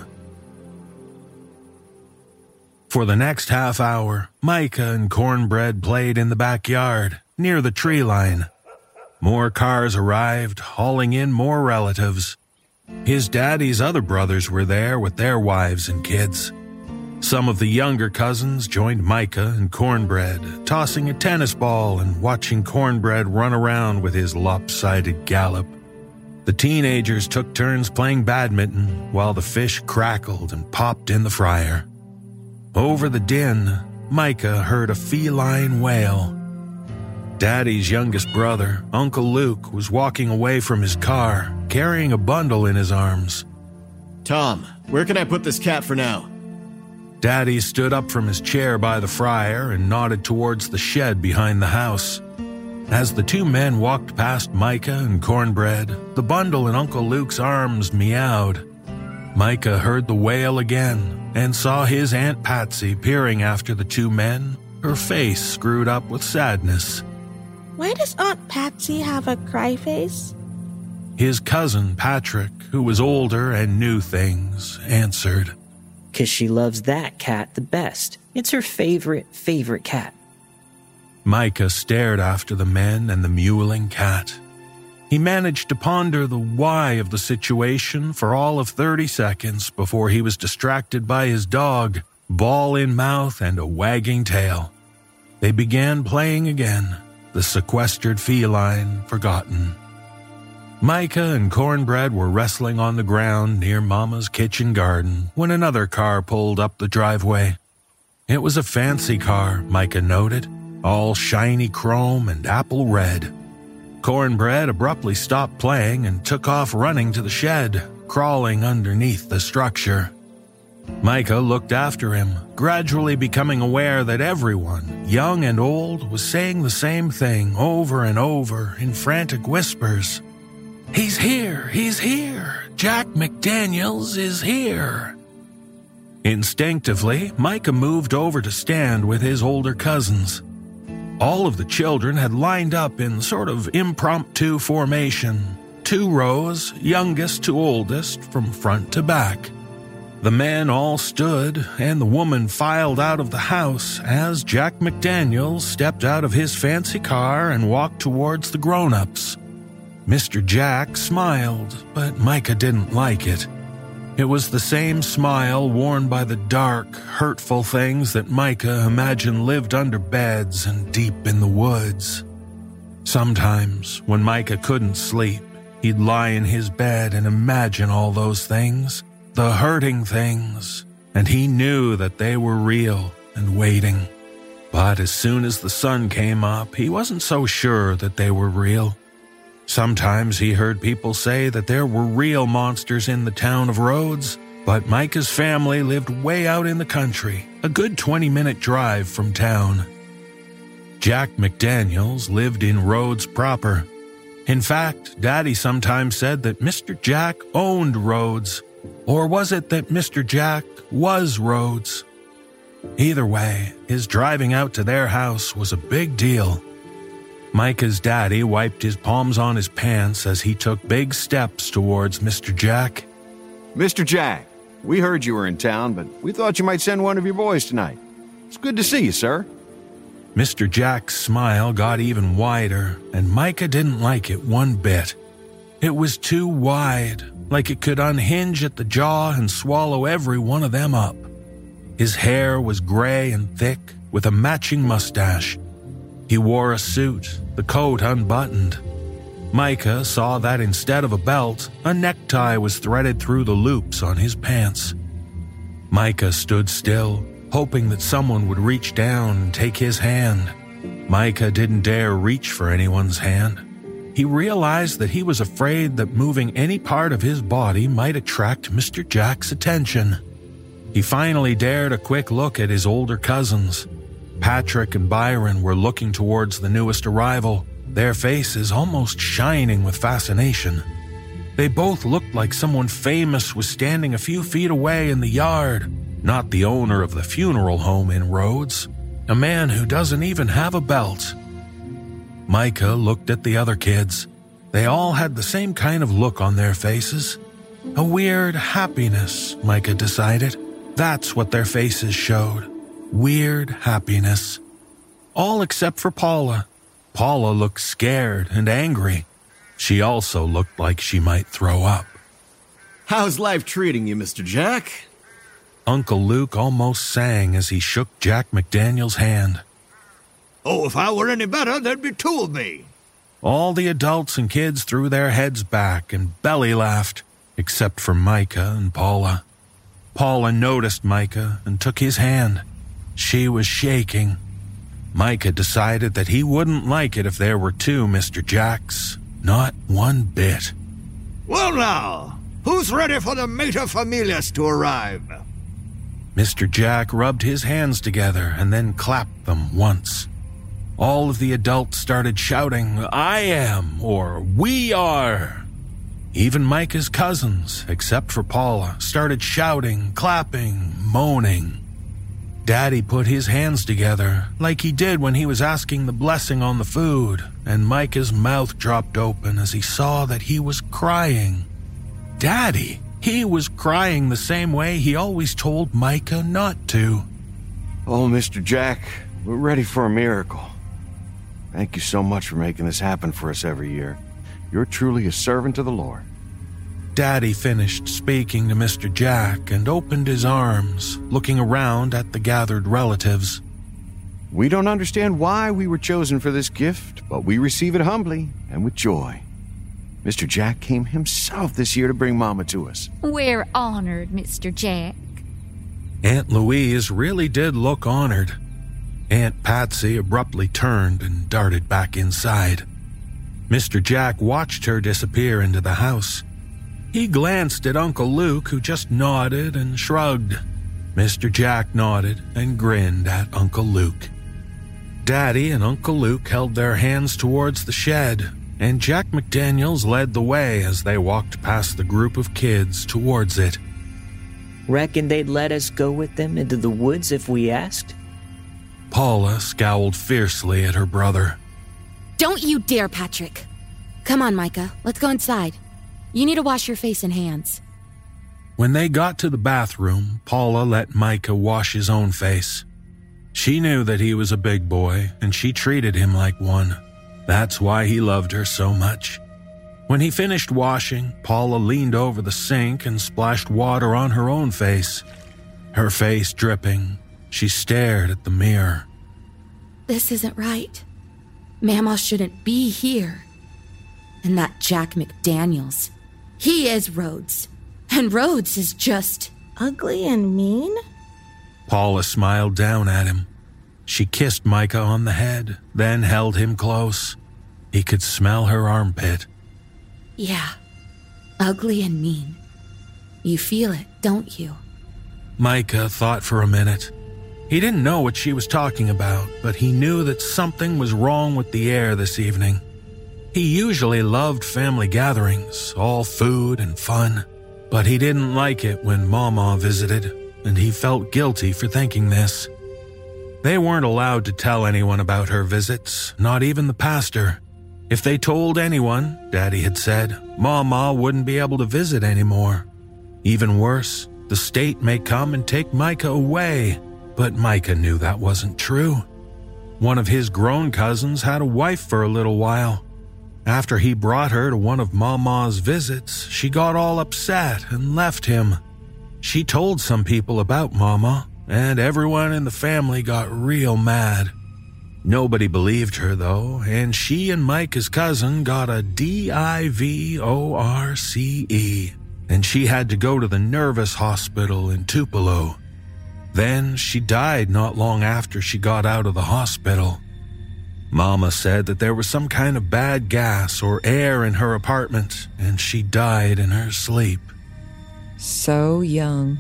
For the next half hour, Micah and Cornbread played in the backyard, near the tree line. More cars arrived, hauling in more relatives. His daddy's other brothers were there with their wives and kids. Some of the younger cousins joined Micah and Cornbread, tossing a tennis ball and watching Cornbread run around with his lopsided gallop. The teenagers took turns playing badminton while the fish crackled and popped in the fryer. Over the din, Micah heard a feline wail. Daddy's youngest brother, Uncle Luke, was walking away from his car, carrying a bundle in his arms. Tom, where can I put this cat for now? Daddy stood up from his chair by the fryer and nodded towards the shed behind the house. As the two men walked past Micah and Cornbread, the bundle in Uncle Luke's arms meowed. Micah heard the wail again and saw his Aunt Patsy peering after the two men, her face screwed up with sadness. Why does Aunt Patsy have a cry face? His cousin, Patrick, who was older and knew things, answered. Because she loves that cat the best. It's her favorite, favorite cat. Micah stared after the men and the mewling cat. He managed to ponder the why of the situation for all of 30 seconds before he was distracted by his dog, ball in mouth and a wagging tail. They began playing again, the sequestered feline forgotten. Micah and Cornbread were wrestling on the ground near Mama's kitchen garden when another car pulled up the driveway. It was a fancy car, Micah noted, all shiny chrome and apple red. Cornbread abruptly stopped playing and took off running to the shed, crawling underneath the structure. Micah looked after him, gradually becoming aware that everyone, young and old, was saying the same thing over and over in frantic whispers. He's here! He's here! Jack McDaniels is here! Instinctively, Micah moved over to stand with his older cousins. All of the children had lined up in sort of impromptu formation, two rows, youngest to oldest, from front to back. The men all stood, and the woman filed out of the house as Jack McDaniels stepped out of his fancy car and walked towards the grown ups. Mr. Jack smiled, but Micah didn't like it. It was the same smile worn by the dark, hurtful things that Micah imagined lived under beds and deep in the woods. Sometimes, when Micah couldn't sleep, he'd lie in his bed and imagine all those things, the hurting things, and he knew that they were real and waiting. But as soon as the sun came up, he wasn't so sure that they were real. Sometimes he heard people say that there were real monsters in the town of Rhodes, but Micah's family lived way out in the country, a good 20 minute drive from town. Jack McDaniels lived in Rhodes proper. In fact, Daddy sometimes said that Mr. Jack owned Rhodes, or was it that Mr. Jack was Rhodes? Either way, his driving out to their house was a big deal. Micah's daddy wiped his palms on his pants as he took big steps towards Mr. Jack. Mr. Jack, we heard you were in town, but we thought you might send one of your boys tonight. It's good to see you, sir. Mr. Jack's smile got even wider, and Micah didn't like it one bit. It was too wide, like it could unhinge at the jaw and swallow every one of them up. His hair was gray and thick, with a matching mustache. He wore a suit, the coat unbuttoned. Micah saw that instead of a belt, a necktie was threaded through the loops on his pants. Micah stood still, hoping that someone would reach down and take his hand. Micah didn't dare reach for anyone's hand. He realized that he was afraid that moving any part of his body might attract Mr. Jack's attention. He finally dared a quick look at his older cousins. Patrick and Byron were looking towards the newest arrival, their faces almost shining with fascination. They both looked like someone famous was standing a few feet away in the yard, not the owner of the funeral home in Rhodes, a man who doesn't even have a belt. Micah looked at the other kids. They all had the same kind of look on their faces. A weird happiness, Micah decided. That's what their faces showed weird happiness. All except for Paula. Paula looked scared and angry. She also looked like she might throw up. How's life treating you, Mr. Jack? Uncle Luke almost sang as he shook Jack McDaniel's hand. Oh, if I were any better, there'd be two of me. All the adults and kids threw their heads back and belly laughed, except for Micah and Paula. Paula noticed Micah and took his hand. She was shaking. Micah had decided that he wouldn't like it if there were two Mr. Jacks. Not one bit. Well, now, who's ready for the mater familias to arrive? Mr. Jack rubbed his hands together and then clapped them once. All of the adults started shouting, I am, or we are. Even Micah's cousins, except for Paula, started shouting, clapping, moaning. Daddy put his hands together, like he did when he was asking the blessing on the food, and Micah's mouth dropped open as he saw that he was crying. Daddy, he was crying the same way he always told Micah not to. Oh, Mr. Jack, we're ready for a miracle. Thank you so much for making this happen for us every year. You're truly a servant of the Lord. Daddy finished speaking to Mr. Jack and opened his arms, looking around at the gathered relatives. We don't understand why we were chosen for this gift, but we receive it humbly and with joy. Mr. Jack came himself this year to bring Mama to us. We're honored, Mr. Jack. Aunt Louise really did look honored. Aunt Patsy abruptly turned and darted back inside. Mr. Jack watched her disappear into the house. He glanced at Uncle Luke, who just nodded and shrugged. Mr. Jack nodded and grinned at Uncle Luke. Daddy and Uncle Luke held their hands towards the shed, and Jack McDaniels led the way as they walked past the group of kids towards it. Reckon they'd let us go with them into the woods if we asked? Paula scowled fiercely at her brother. Don't you dare, Patrick. Come on, Micah. Let's go inside. You need to wash your face and hands. When they got to the bathroom, Paula let Micah wash his own face. She knew that he was a big boy, and she treated him like one. That's why he loved her so much. When he finished washing, Paula leaned over the sink and splashed water on her own face. Her face dripping, she stared at the mirror. This isn't right. Mama shouldn't be here. And that Jack McDaniels. He is Rhodes. And Rhodes is just. Ugly and mean? Paula smiled down at him. She kissed Micah on the head, then held him close. He could smell her armpit. Yeah. Ugly and mean. You feel it, don't you? Micah thought for a minute. He didn't know what she was talking about, but he knew that something was wrong with the air this evening. He usually loved family gatherings, all food and fun, but he didn't like it when Mama visited, and he felt guilty for thinking this. They weren't allowed to tell anyone about her visits, not even the pastor. If they told anyone, Daddy had said, Mama wouldn't be able to visit anymore. Even worse, the state may come and take Micah away, but Micah knew that wasn't true. One of his grown cousins had a wife for a little while. After he brought her to one of Mama's visits, she got all upset and left him. She told some people about Mama, and everyone in the family got real mad. Nobody believed her, though, and she and Micah's cousin got a D I V O R C E, and she had to go to the nervous hospital in Tupelo. Then she died not long after she got out of the hospital. Mama said that there was some kind of bad gas or air in her apartment, and she died in her sleep. So young.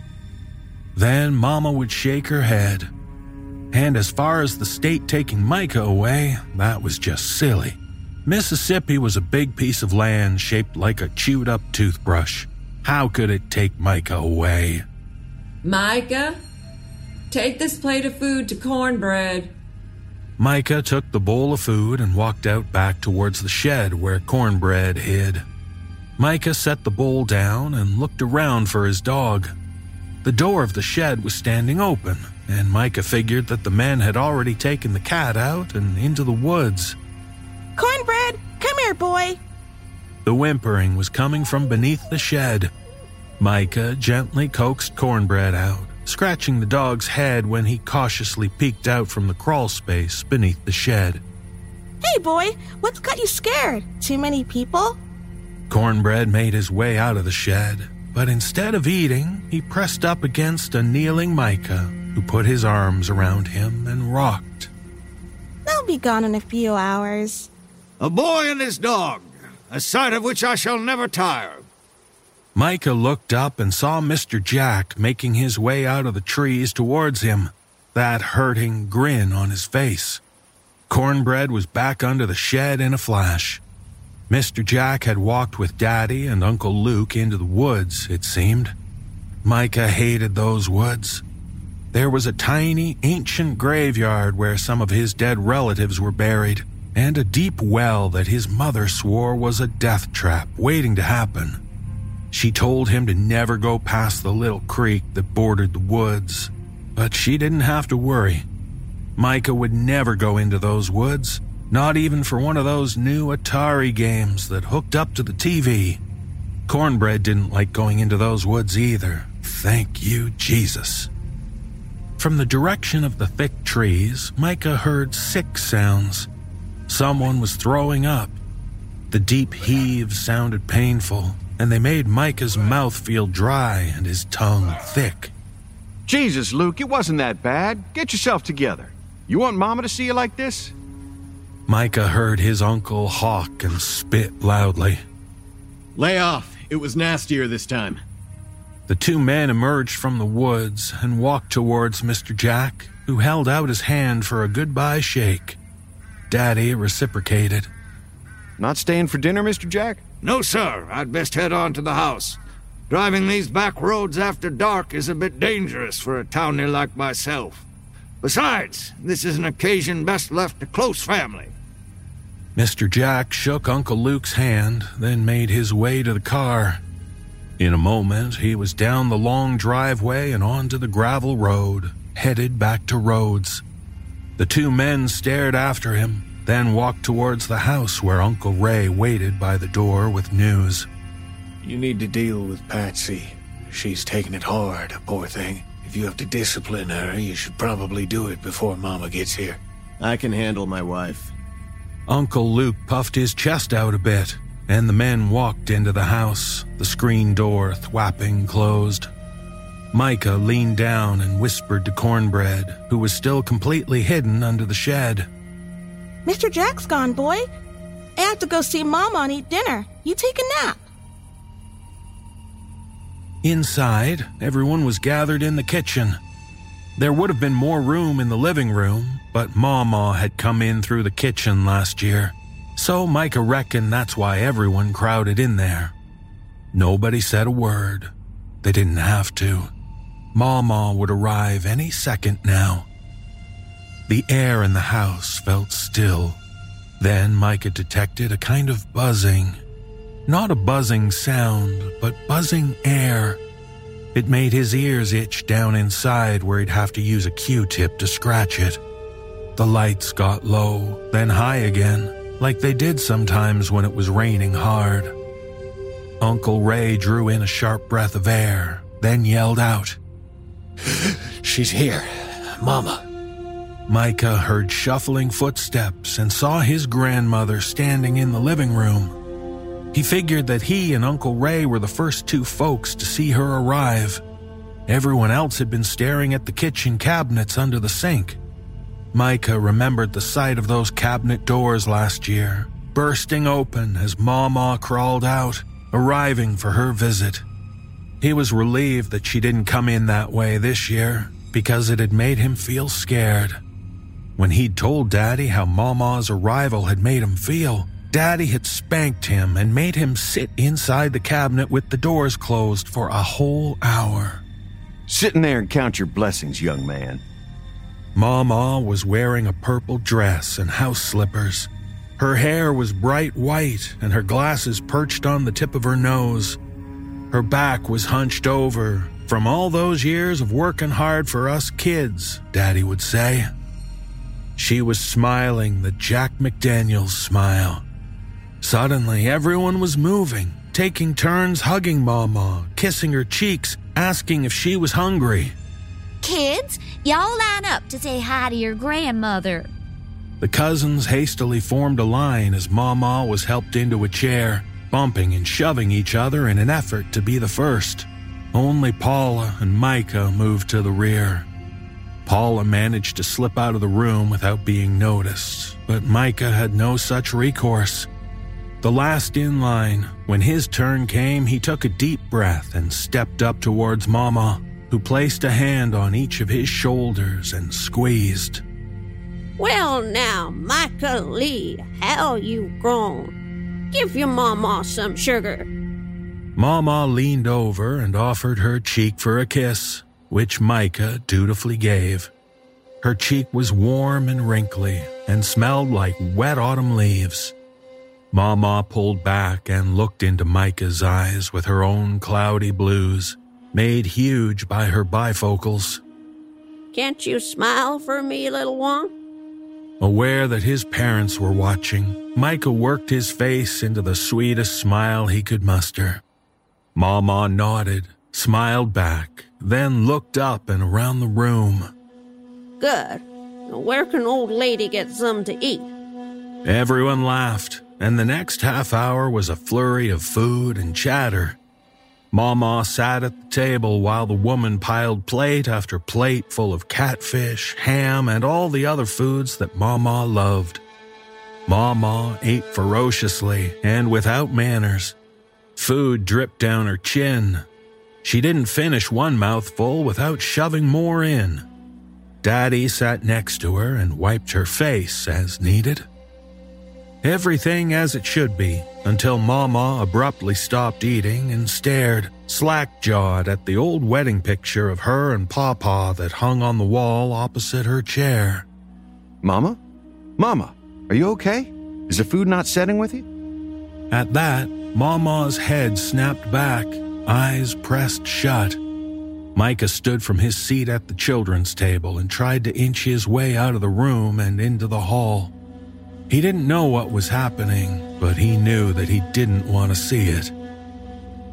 Then Mama would shake her head. And as far as the state taking Micah away, that was just silly. Mississippi was a big piece of land shaped like a chewed up toothbrush. How could it take Micah away? Micah, take this plate of food to cornbread. Micah took the bowl of food and walked out back towards the shed where cornbread hid. Micah set the bowl down and looked around for his dog. The door of the shed was standing open, and Micah figured that the men had already taken the cat out and into the woods. Cornbread, come here, boy. The whimpering was coming from beneath the shed. Micah gently coaxed Cornbread out, scratching the dog's head when he cautiously peeked out from the crawl space beneath the shed. Hey, boy, what's got you scared? Too many people? Cornbread made his way out of the shed, but instead of eating, he pressed up against a kneeling Micah, who put his arms around him and rocked. They'll be gone in a few hours. A boy and his dog, a sight of which I shall never tire. Micah looked up and saw Mr. Jack making his way out of the trees towards him, that hurting grin on his face. Cornbread was back under the shed in a flash. Mr. Jack had walked with Daddy and Uncle Luke into the woods, it seemed. Micah hated those woods. There was a tiny, ancient graveyard where some of his dead relatives were buried, and a deep well that his mother swore was a death trap waiting to happen. She told him to never go past the little creek that bordered the woods, but she didn't have to worry. Micah would never go into those woods, not even for one of those new Atari games that hooked up to the TV. Cornbread didn't like going into those woods either. Thank you, Jesus. From the direction of the thick trees, Micah heard sick sounds. Someone was throwing up. The deep heaves sounded painful, and they made Micah's mouth feel dry and his tongue thick. Jesus, Luke, it wasn't that bad. Get yourself together. You want Mama to see you like this? Micah heard his uncle hawk and spit loudly. Lay off. It was nastier this time. The two men emerged from the woods and walked towards Mr. Jack, who held out his hand for a goodbye shake. Daddy reciprocated. Not staying for dinner, Mr. Jack? No, sir. I'd best head on to the house. Driving these back roads after dark is a bit dangerous for a townie like myself. Besides, this is an occasion best left to close family. Mr. Jack shook Uncle Luke's hand, then made his way to the car. In a moment, he was down the long driveway and onto the gravel road, headed back to Rhodes. The two men stared after him, then walked towards the house where Uncle Ray waited by the door with news. You need to deal with Patsy. She's taking it hard, poor thing. If you have to discipline her, you should probably do it before Mama gets here. I can handle my wife. Uncle Luke puffed his chest out a bit, and the men walked into the house, the screen door thwapping closed. Micah leaned down and whispered to Cornbread, who was still completely hidden under the shed. Mr. Jack's gone, boy. I have to go see Mama and eat dinner. You take a nap. Inside, everyone was gathered in the kitchen. There would have been more room in the living room, but Mama had come in through the kitchen last year, so Micah reckoned that's why everyone crowded in there. Nobody said a word. They didn't have to. Mama would arrive any second now. The air in the house felt still. Then Micah detected a kind of buzzing. Not a buzzing sound, but buzzing air. It made his ears itch down inside where he'd have to use a Q tip to scratch it. The lights got low, then high again, like they did sometimes when it was raining hard. Uncle Ray drew in a sharp breath of air, then yelled out, She's here. Mama. Micah heard shuffling footsteps and saw his grandmother standing in the living room. He figured that he and Uncle Ray were the first two folks to see her arrive. Everyone else had been staring at the kitchen cabinets under the sink. Micah remembered the sight of those cabinet doors last year, bursting open as Mama crawled out, arriving for her visit. He was relieved that she didn't come in that way this year because it had made him feel scared. When he'd told Daddy how Mama's arrival had made him feel, Daddy had spanked him and made him sit inside the cabinet with the doors closed for a whole hour. Sit in there and count your blessings, young man. Mama was wearing a purple dress and house slippers. Her hair was bright white and her glasses perched on the tip of her nose. Her back was hunched over from all those years of working hard for us kids, Daddy would say. She was smiling the Jack McDaniels smile. Suddenly, everyone was moving, taking turns hugging Mama, kissing her cheeks, asking if she was hungry. Kids, y'all line up to say hi to your grandmother. The cousins hastily formed a line as Mama was helped into a chair, bumping and shoving each other in an effort to be the first. Only Paula and Micah moved to the rear. Paula managed to slip out of the room without being noticed, but Micah had no such recourse. The last in line, when his turn came, he took a deep breath and stepped up towards Mama, who placed a hand on each of his shoulders and squeezed. Well, now, Micah Lee, how you grown? Give your mama some sugar. Mama leaned over and offered her cheek for a kiss, which Micah dutifully gave. Her cheek was warm and wrinkly and smelled like wet autumn leaves. Mama pulled back and looked into Micah's eyes with her own cloudy blues, made huge by her bifocals. Can't you smile for me, little one? Aware that his parents were watching, Micah worked his face into the sweetest smile he could muster. Mama nodded, smiled back, then looked up and around the room. Good. Where can old lady get some to eat? Everyone laughed, and the next half hour was a flurry of food and chatter. Mama sat at the table while the woman piled plate after plate full of catfish, ham, and all the other foods that Mama loved. Mama ate ferociously and without manners. Food dripped down her chin. She didn't finish one mouthful without shoving more in. Daddy sat next to her and wiped her face as needed. Everything as it should be, until Mama abruptly stopped eating and stared, slack jawed, at the old wedding picture of her and Papa that hung on the wall opposite her chair. Mama? Mama, are you okay? Is the food not setting with you? At that, Mama's head snapped back, eyes pressed shut. Micah stood from his seat at the children's table and tried to inch his way out of the room and into the hall. He didn't know what was happening, but he knew that he didn't want to see it.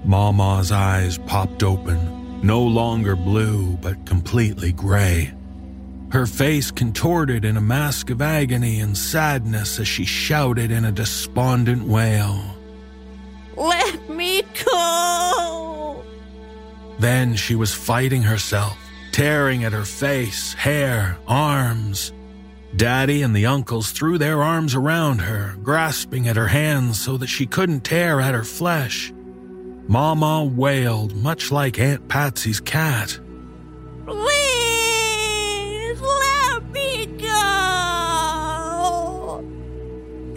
Mama's eyes popped open, no longer blue, but completely gray. Her face contorted in a mask of agony and sadness as she shouted in a despondent wail. Let me go! Then she was fighting herself, tearing at her face, hair, arms. Daddy and the uncles threw their arms around her, grasping at her hands so that she couldn't tear at her flesh. Mama wailed, much like Aunt Patsy's cat.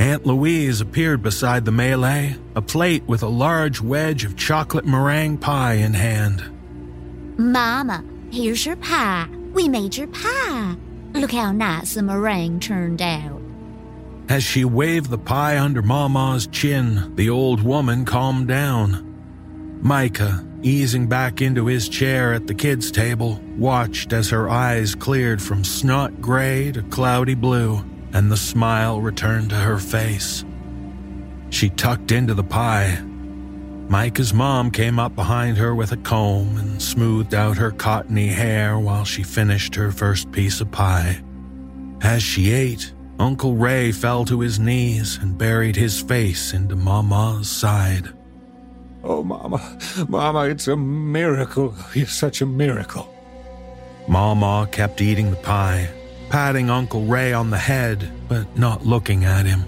Aunt Louise appeared beside the melee, a plate with a large wedge of chocolate meringue pie in hand. Mama, here's your pie. We made your pie. Look how nice the meringue turned out. As she waved the pie under Mama's chin, the old woman calmed down. Micah, easing back into his chair at the kids' table, watched as her eyes cleared from snot gray to cloudy blue, and the smile returned to her face. She tucked into the pie. Micah's mom came up behind her with a comb and smoothed out her cottony hair while she finished her first piece of pie. As she ate, Uncle Ray fell to his knees and buried his face into Mama's side. Oh, Mama, Mama, it's a miracle. You're such a miracle. Mama kept eating the pie, patting Uncle Ray on the head, but not looking at him.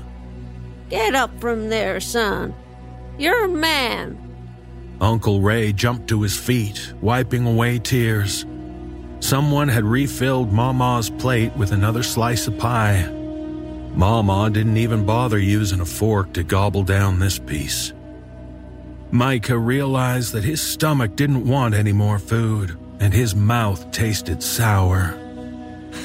Get up from there, son. You're a man. Uncle Ray jumped to his feet, wiping away tears. Someone had refilled Mama's plate with another slice of pie. Mama didn't even bother using a fork to gobble down this piece. Micah realized that his stomach didn't want any more food, and his mouth tasted sour.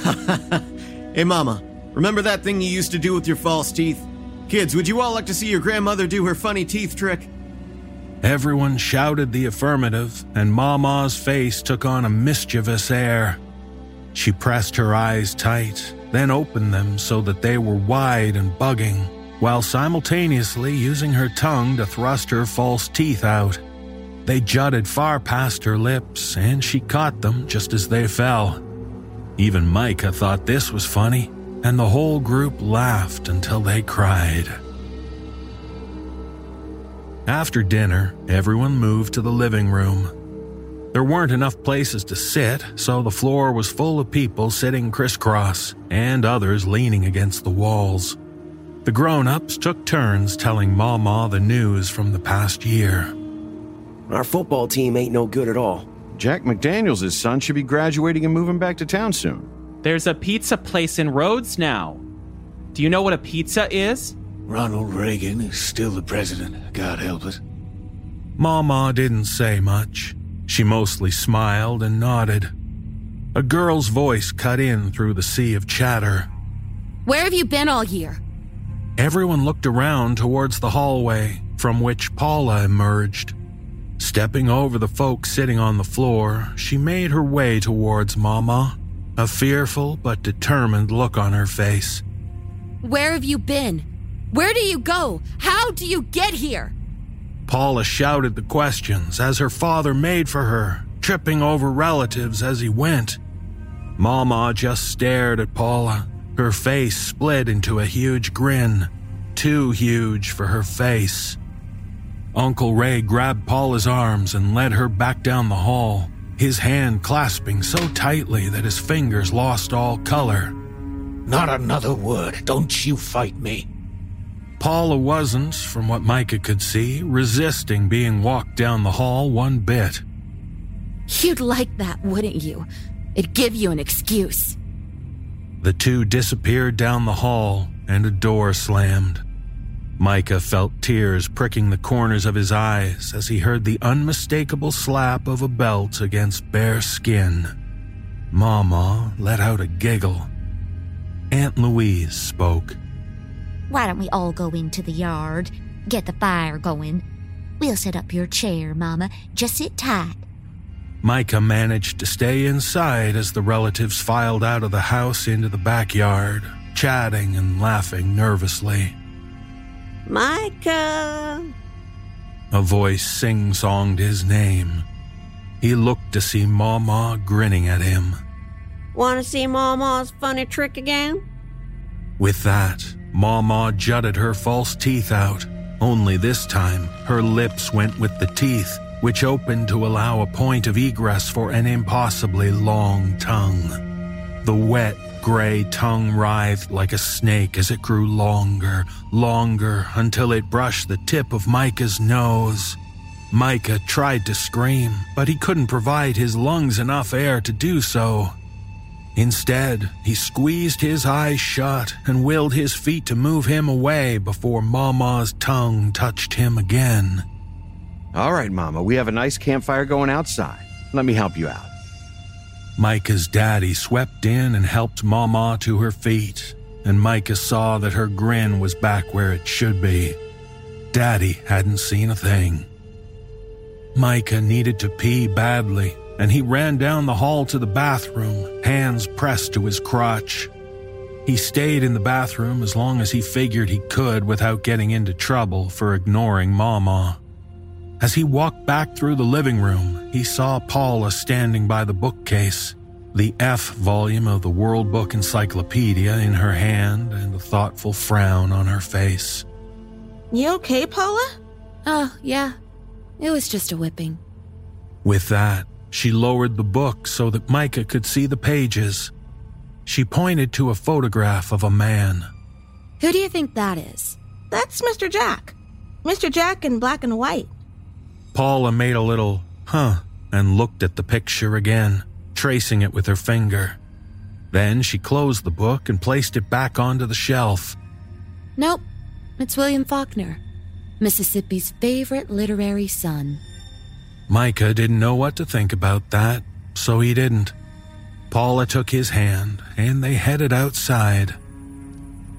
hey, Mama, remember that thing you used to do with your false teeth? Kids, would you all like to see your grandmother do her funny teeth trick? Everyone shouted the affirmative, and Mama's face took on a mischievous air. She pressed her eyes tight, then opened them so that they were wide and bugging, while simultaneously using her tongue to thrust her false teeth out. They jutted far past her lips, and she caught them just as they fell. Even Micah thought this was funny, and the whole group laughed until they cried. After dinner, everyone moved to the living room. There weren't enough places to sit, so the floor was full of people sitting crisscross and others leaning against the walls. The grown ups took turns telling Mama the news from the past year. Our football team ain't no good at all. Jack McDaniels' son should be graduating and moving back to town soon. There's a pizza place in Rhodes now. Do you know what a pizza is? Ronald Reagan is still the president, God help it. Mama didn't say much. She mostly smiled and nodded. A girl's voice cut in through the sea of chatter. Where have you been all year? Everyone looked around towards the hallway, from which Paula emerged. Stepping over the folks sitting on the floor, she made her way towards Mama, a fearful but determined look on her face. Where have you been? Where do you go? How do you get here? Paula shouted the questions as her father made for her, tripping over relatives as he went. Mama just stared at Paula, her face split into a huge grin, too huge for her face. Uncle Ray grabbed Paula's arms and led her back down the hall, his hand clasping so tightly that his fingers lost all color. Not another word. Don't you fight me. Paula wasn't, from what Micah could see, resisting being walked down the hall one bit. You'd like that, wouldn't you? It'd give you an excuse. The two disappeared down the hall, and a door slammed. Micah felt tears pricking the corners of his eyes as he heard the unmistakable slap of a belt against bare skin. Mama let out a giggle. Aunt Louise spoke. Why don't we all go into the yard? Get the fire going. We'll set up your chair, Mama. Just sit tight. Micah managed to stay inside as the relatives filed out of the house into the backyard, chatting and laughing nervously. Micah! A voice sing songed his name. He looked to see Mama grinning at him. Want to see Mama's funny trick again? With that, Mama jutted her false teeth out, only this time her lips went with the teeth, which opened to allow a point of egress for an impossibly long tongue. The wet, gray tongue writhed like a snake as it grew longer, longer, until it brushed the tip of Micah's nose. Micah tried to scream, but he couldn't provide his lungs enough air to do so. Instead, he squeezed his eyes shut and willed his feet to move him away before Mama's tongue touched him again. All right, Mama, we have a nice campfire going outside. Let me help you out. Micah's daddy swept in and helped Mama to her feet, and Micah saw that her grin was back where it should be. Daddy hadn't seen a thing. Micah needed to pee badly, and he ran down the hall to the bathroom, hands pressed to his crotch. He stayed in the bathroom as long as he figured he could without getting into trouble for ignoring Mama. As he walked back through the living room, he saw Paula standing by the bookcase, the F volume of the World Book Encyclopedia in her hand and a thoughtful frown on her face. You okay, Paula? Oh, yeah. It was just a whipping. With that, she lowered the book so that Micah could see the pages. She pointed to a photograph of a man. Who do you think that is? That's Mr. Jack. Mr. Jack in black and white. Paula made a little huh and looked at the picture again, tracing it with her finger. Then she closed the book and placed it back onto the shelf. Nope, it's William Faulkner, Mississippi's favorite literary son. Micah didn't know what to think about that, so he didn't. Paula took his hand and they headed outside.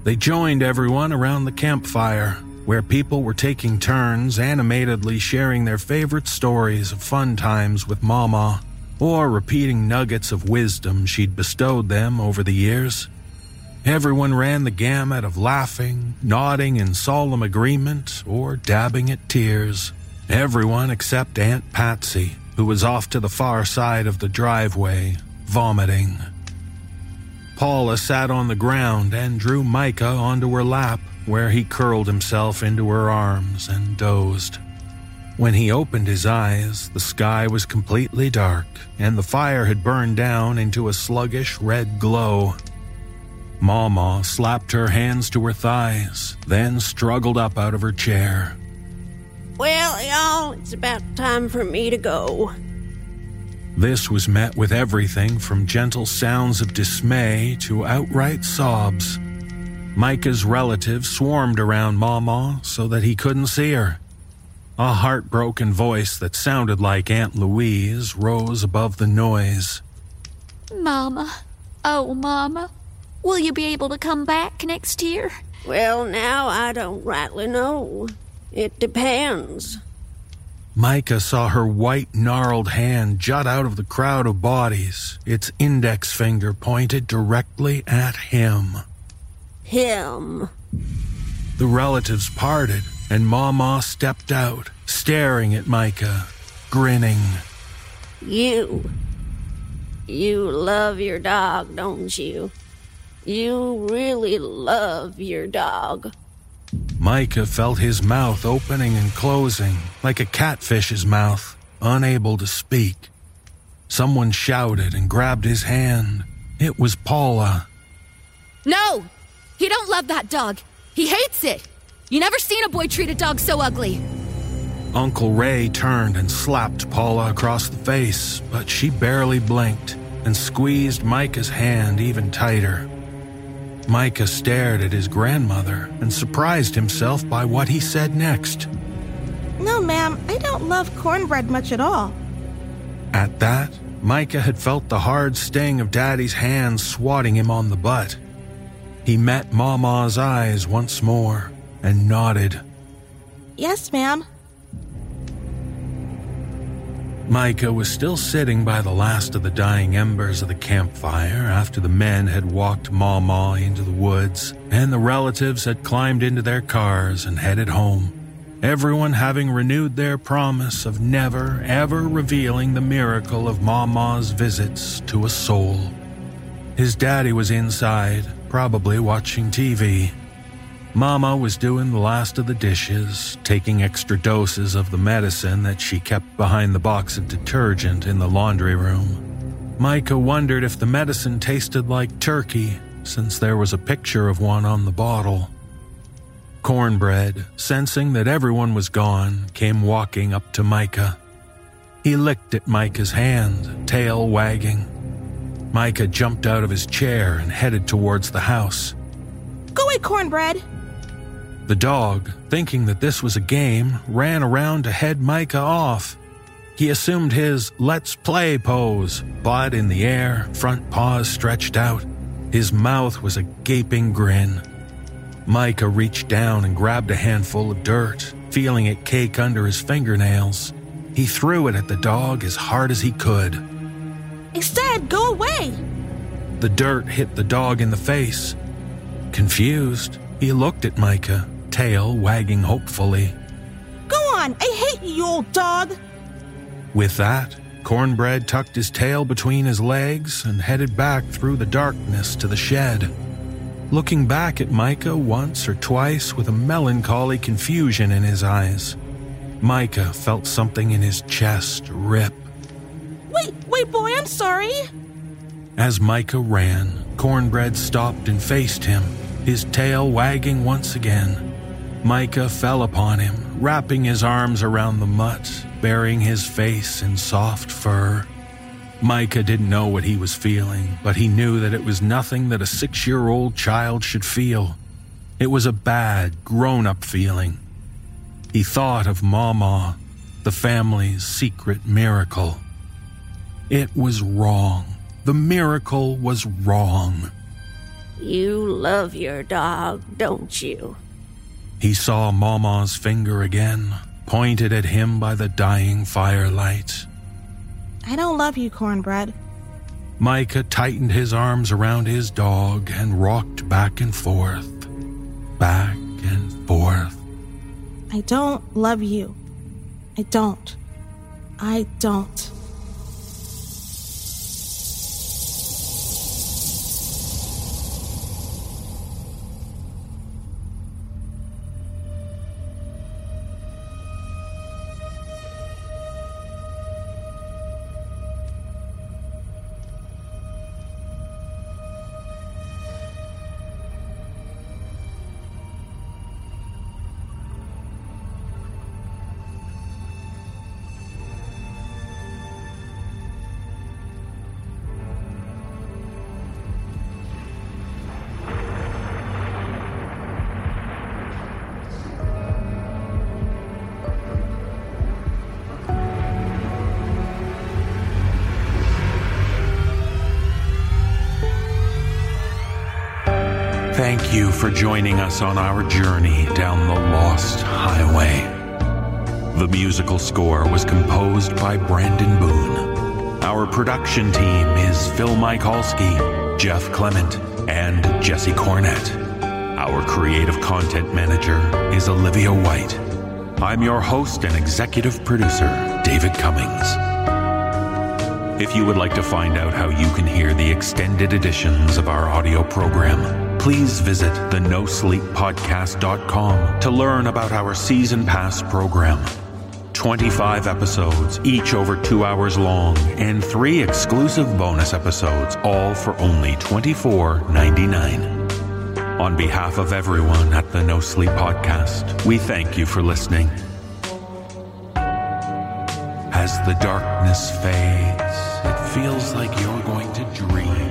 They joined everyone around the campfire, where people were taking turns animatedly sharing their favorite stories of fun times with Mama, or repeating nuggets of wisdom she'd bestowed them over the years. Everyone ran the gamut of laughing, nodding in solemn agreement, or dabbing at tears. Everyone except Aunt Patsy, who was off to the far side of the driveway, vomiting. Paula sat on the ground and drew Micah onto her lap, where he curled himself into her arms and dozed. When he opened his eyes, the sky was completely dark, and the fire had burned down into a sluggish red glow. Mama slapped her hands to her thighs, then struggled up out of her chair. Well, y'all, it's about time for me to go. This was met with everything from gentle sounds of dismay to outright sobs. Micah's relatives swarmed around Mama so that he couldn't see her. A heartbroken voice that sounded like Aunt Louise rose above the noise. Mama. Oh, Mama. Will you be able to come back next year? Well, now I don't rightly know. It depends. Micah saw her white, gnarled hand jut out of the crowd of bodies, its index finger pointed directly at him. Him. The relatives parted, and Mama stepped out, staring at Micah, grinning. You. You love your dog, don't you? You really love your dog. Micah felt his mouth opening and closing, like a catfish's mouth, unable to speak. Someone shouted and grabbed his hand. It was Paula. No! He don't love that dog. He hates it. You never seen a boy treat a dog so ugly. Uncle Ray turned and slapped Paula across the face, but she barely blinked and squeezed Micah's hand even tighter. Micah stared at his grandmother and surprised himself by what he said next. No, ma'am, I don't love cornbread much at all. At that, Micah had felt the hard sting of Daddy's hand swatting him on the butt. He met Mama's eyes once more and nodded. Yes, ma'am. Micah was still sitting by the last of the dying embers of the campfire after the men had walked Mama into the woods and the relatives had climbed into their cars and headed home. Everyone having renewed their promise of never, ever revealing the miracle of Mama's visits to a soul. His daddy was inside, probably watching TV. Mama was doing the last of the dishes, taking extra doses of the medicine that she kept behind the box of detergent in the laundry room. Micah wondered if the medicine tasted like turkey, since there was a picture of one on the bottle. Cornbread, sensing that everyone was gone, came walking up to Micah. He licked at Micah's hand, tail wagging. Micah jumped out of his chair and headed towards the house. Go away, Cornbread! The dog, thinking that this was a game, ran around to head Micah off. He assumed his let's play pose, butt in the air, front paws stretched out. His mouth was a gaping grin. Micah reached down and grabbed a handful of dirt, feeling it cake under his fingernails. He threw it at the dog as hard as he could. Instead, go away! The dirt hit the dog in the face. Confused, he looked at Micah, tail wagging hopefully. Go on! I hate you, old dog! With that, Cornbread tucked his tail between his legs and headed back through the darkness to the shed. Looking back at Micah once or twice with a melancholy confusion in his eyes, Micah felt something in his chest rip. Wait, wait, boy, I'm sorry! As Micah ran, Cornbread stopped and faced him, his tail wagging once again. Micah fell upon him, wrapping his arms around the mutt, burying his face in soft fur. Micah didn't know what he was feeling, but he knew that it was nothing that a six year old child should feel. It was a bad, grown up feeling. He thought of Mama, the family's secret miracle. It was wrong. The miracle was wrong. You love your dog, don't you? He saw Mama's finger again, pointed at him by the dying firelight. I don't love you, Cornbread. Micah tightened his arms around his dog and rocked back and forth, back and forth. I don't love you. I don't. I don't. Thank you for joining us on our journey down the Lost Highway. The musical score was composed by Brandon Boone. Our production team is Phil Michalski, Jeff Clement, and Jesse Cornett. Our creative content manager is Olivia White. I'm your host and executive producer, David Cummings. If you would like to find out how you can hear the extended editions of our audio program, please visit the nosleeppodcast.com to learn about our season pass program. 25 episodes, each over two hours long, and three exclusive bonus episodes, all for only $24.99. On behalf of everyone at the No Sleep Podcast, we thank you for listening. As the darkness fades, it feels like you're going to dream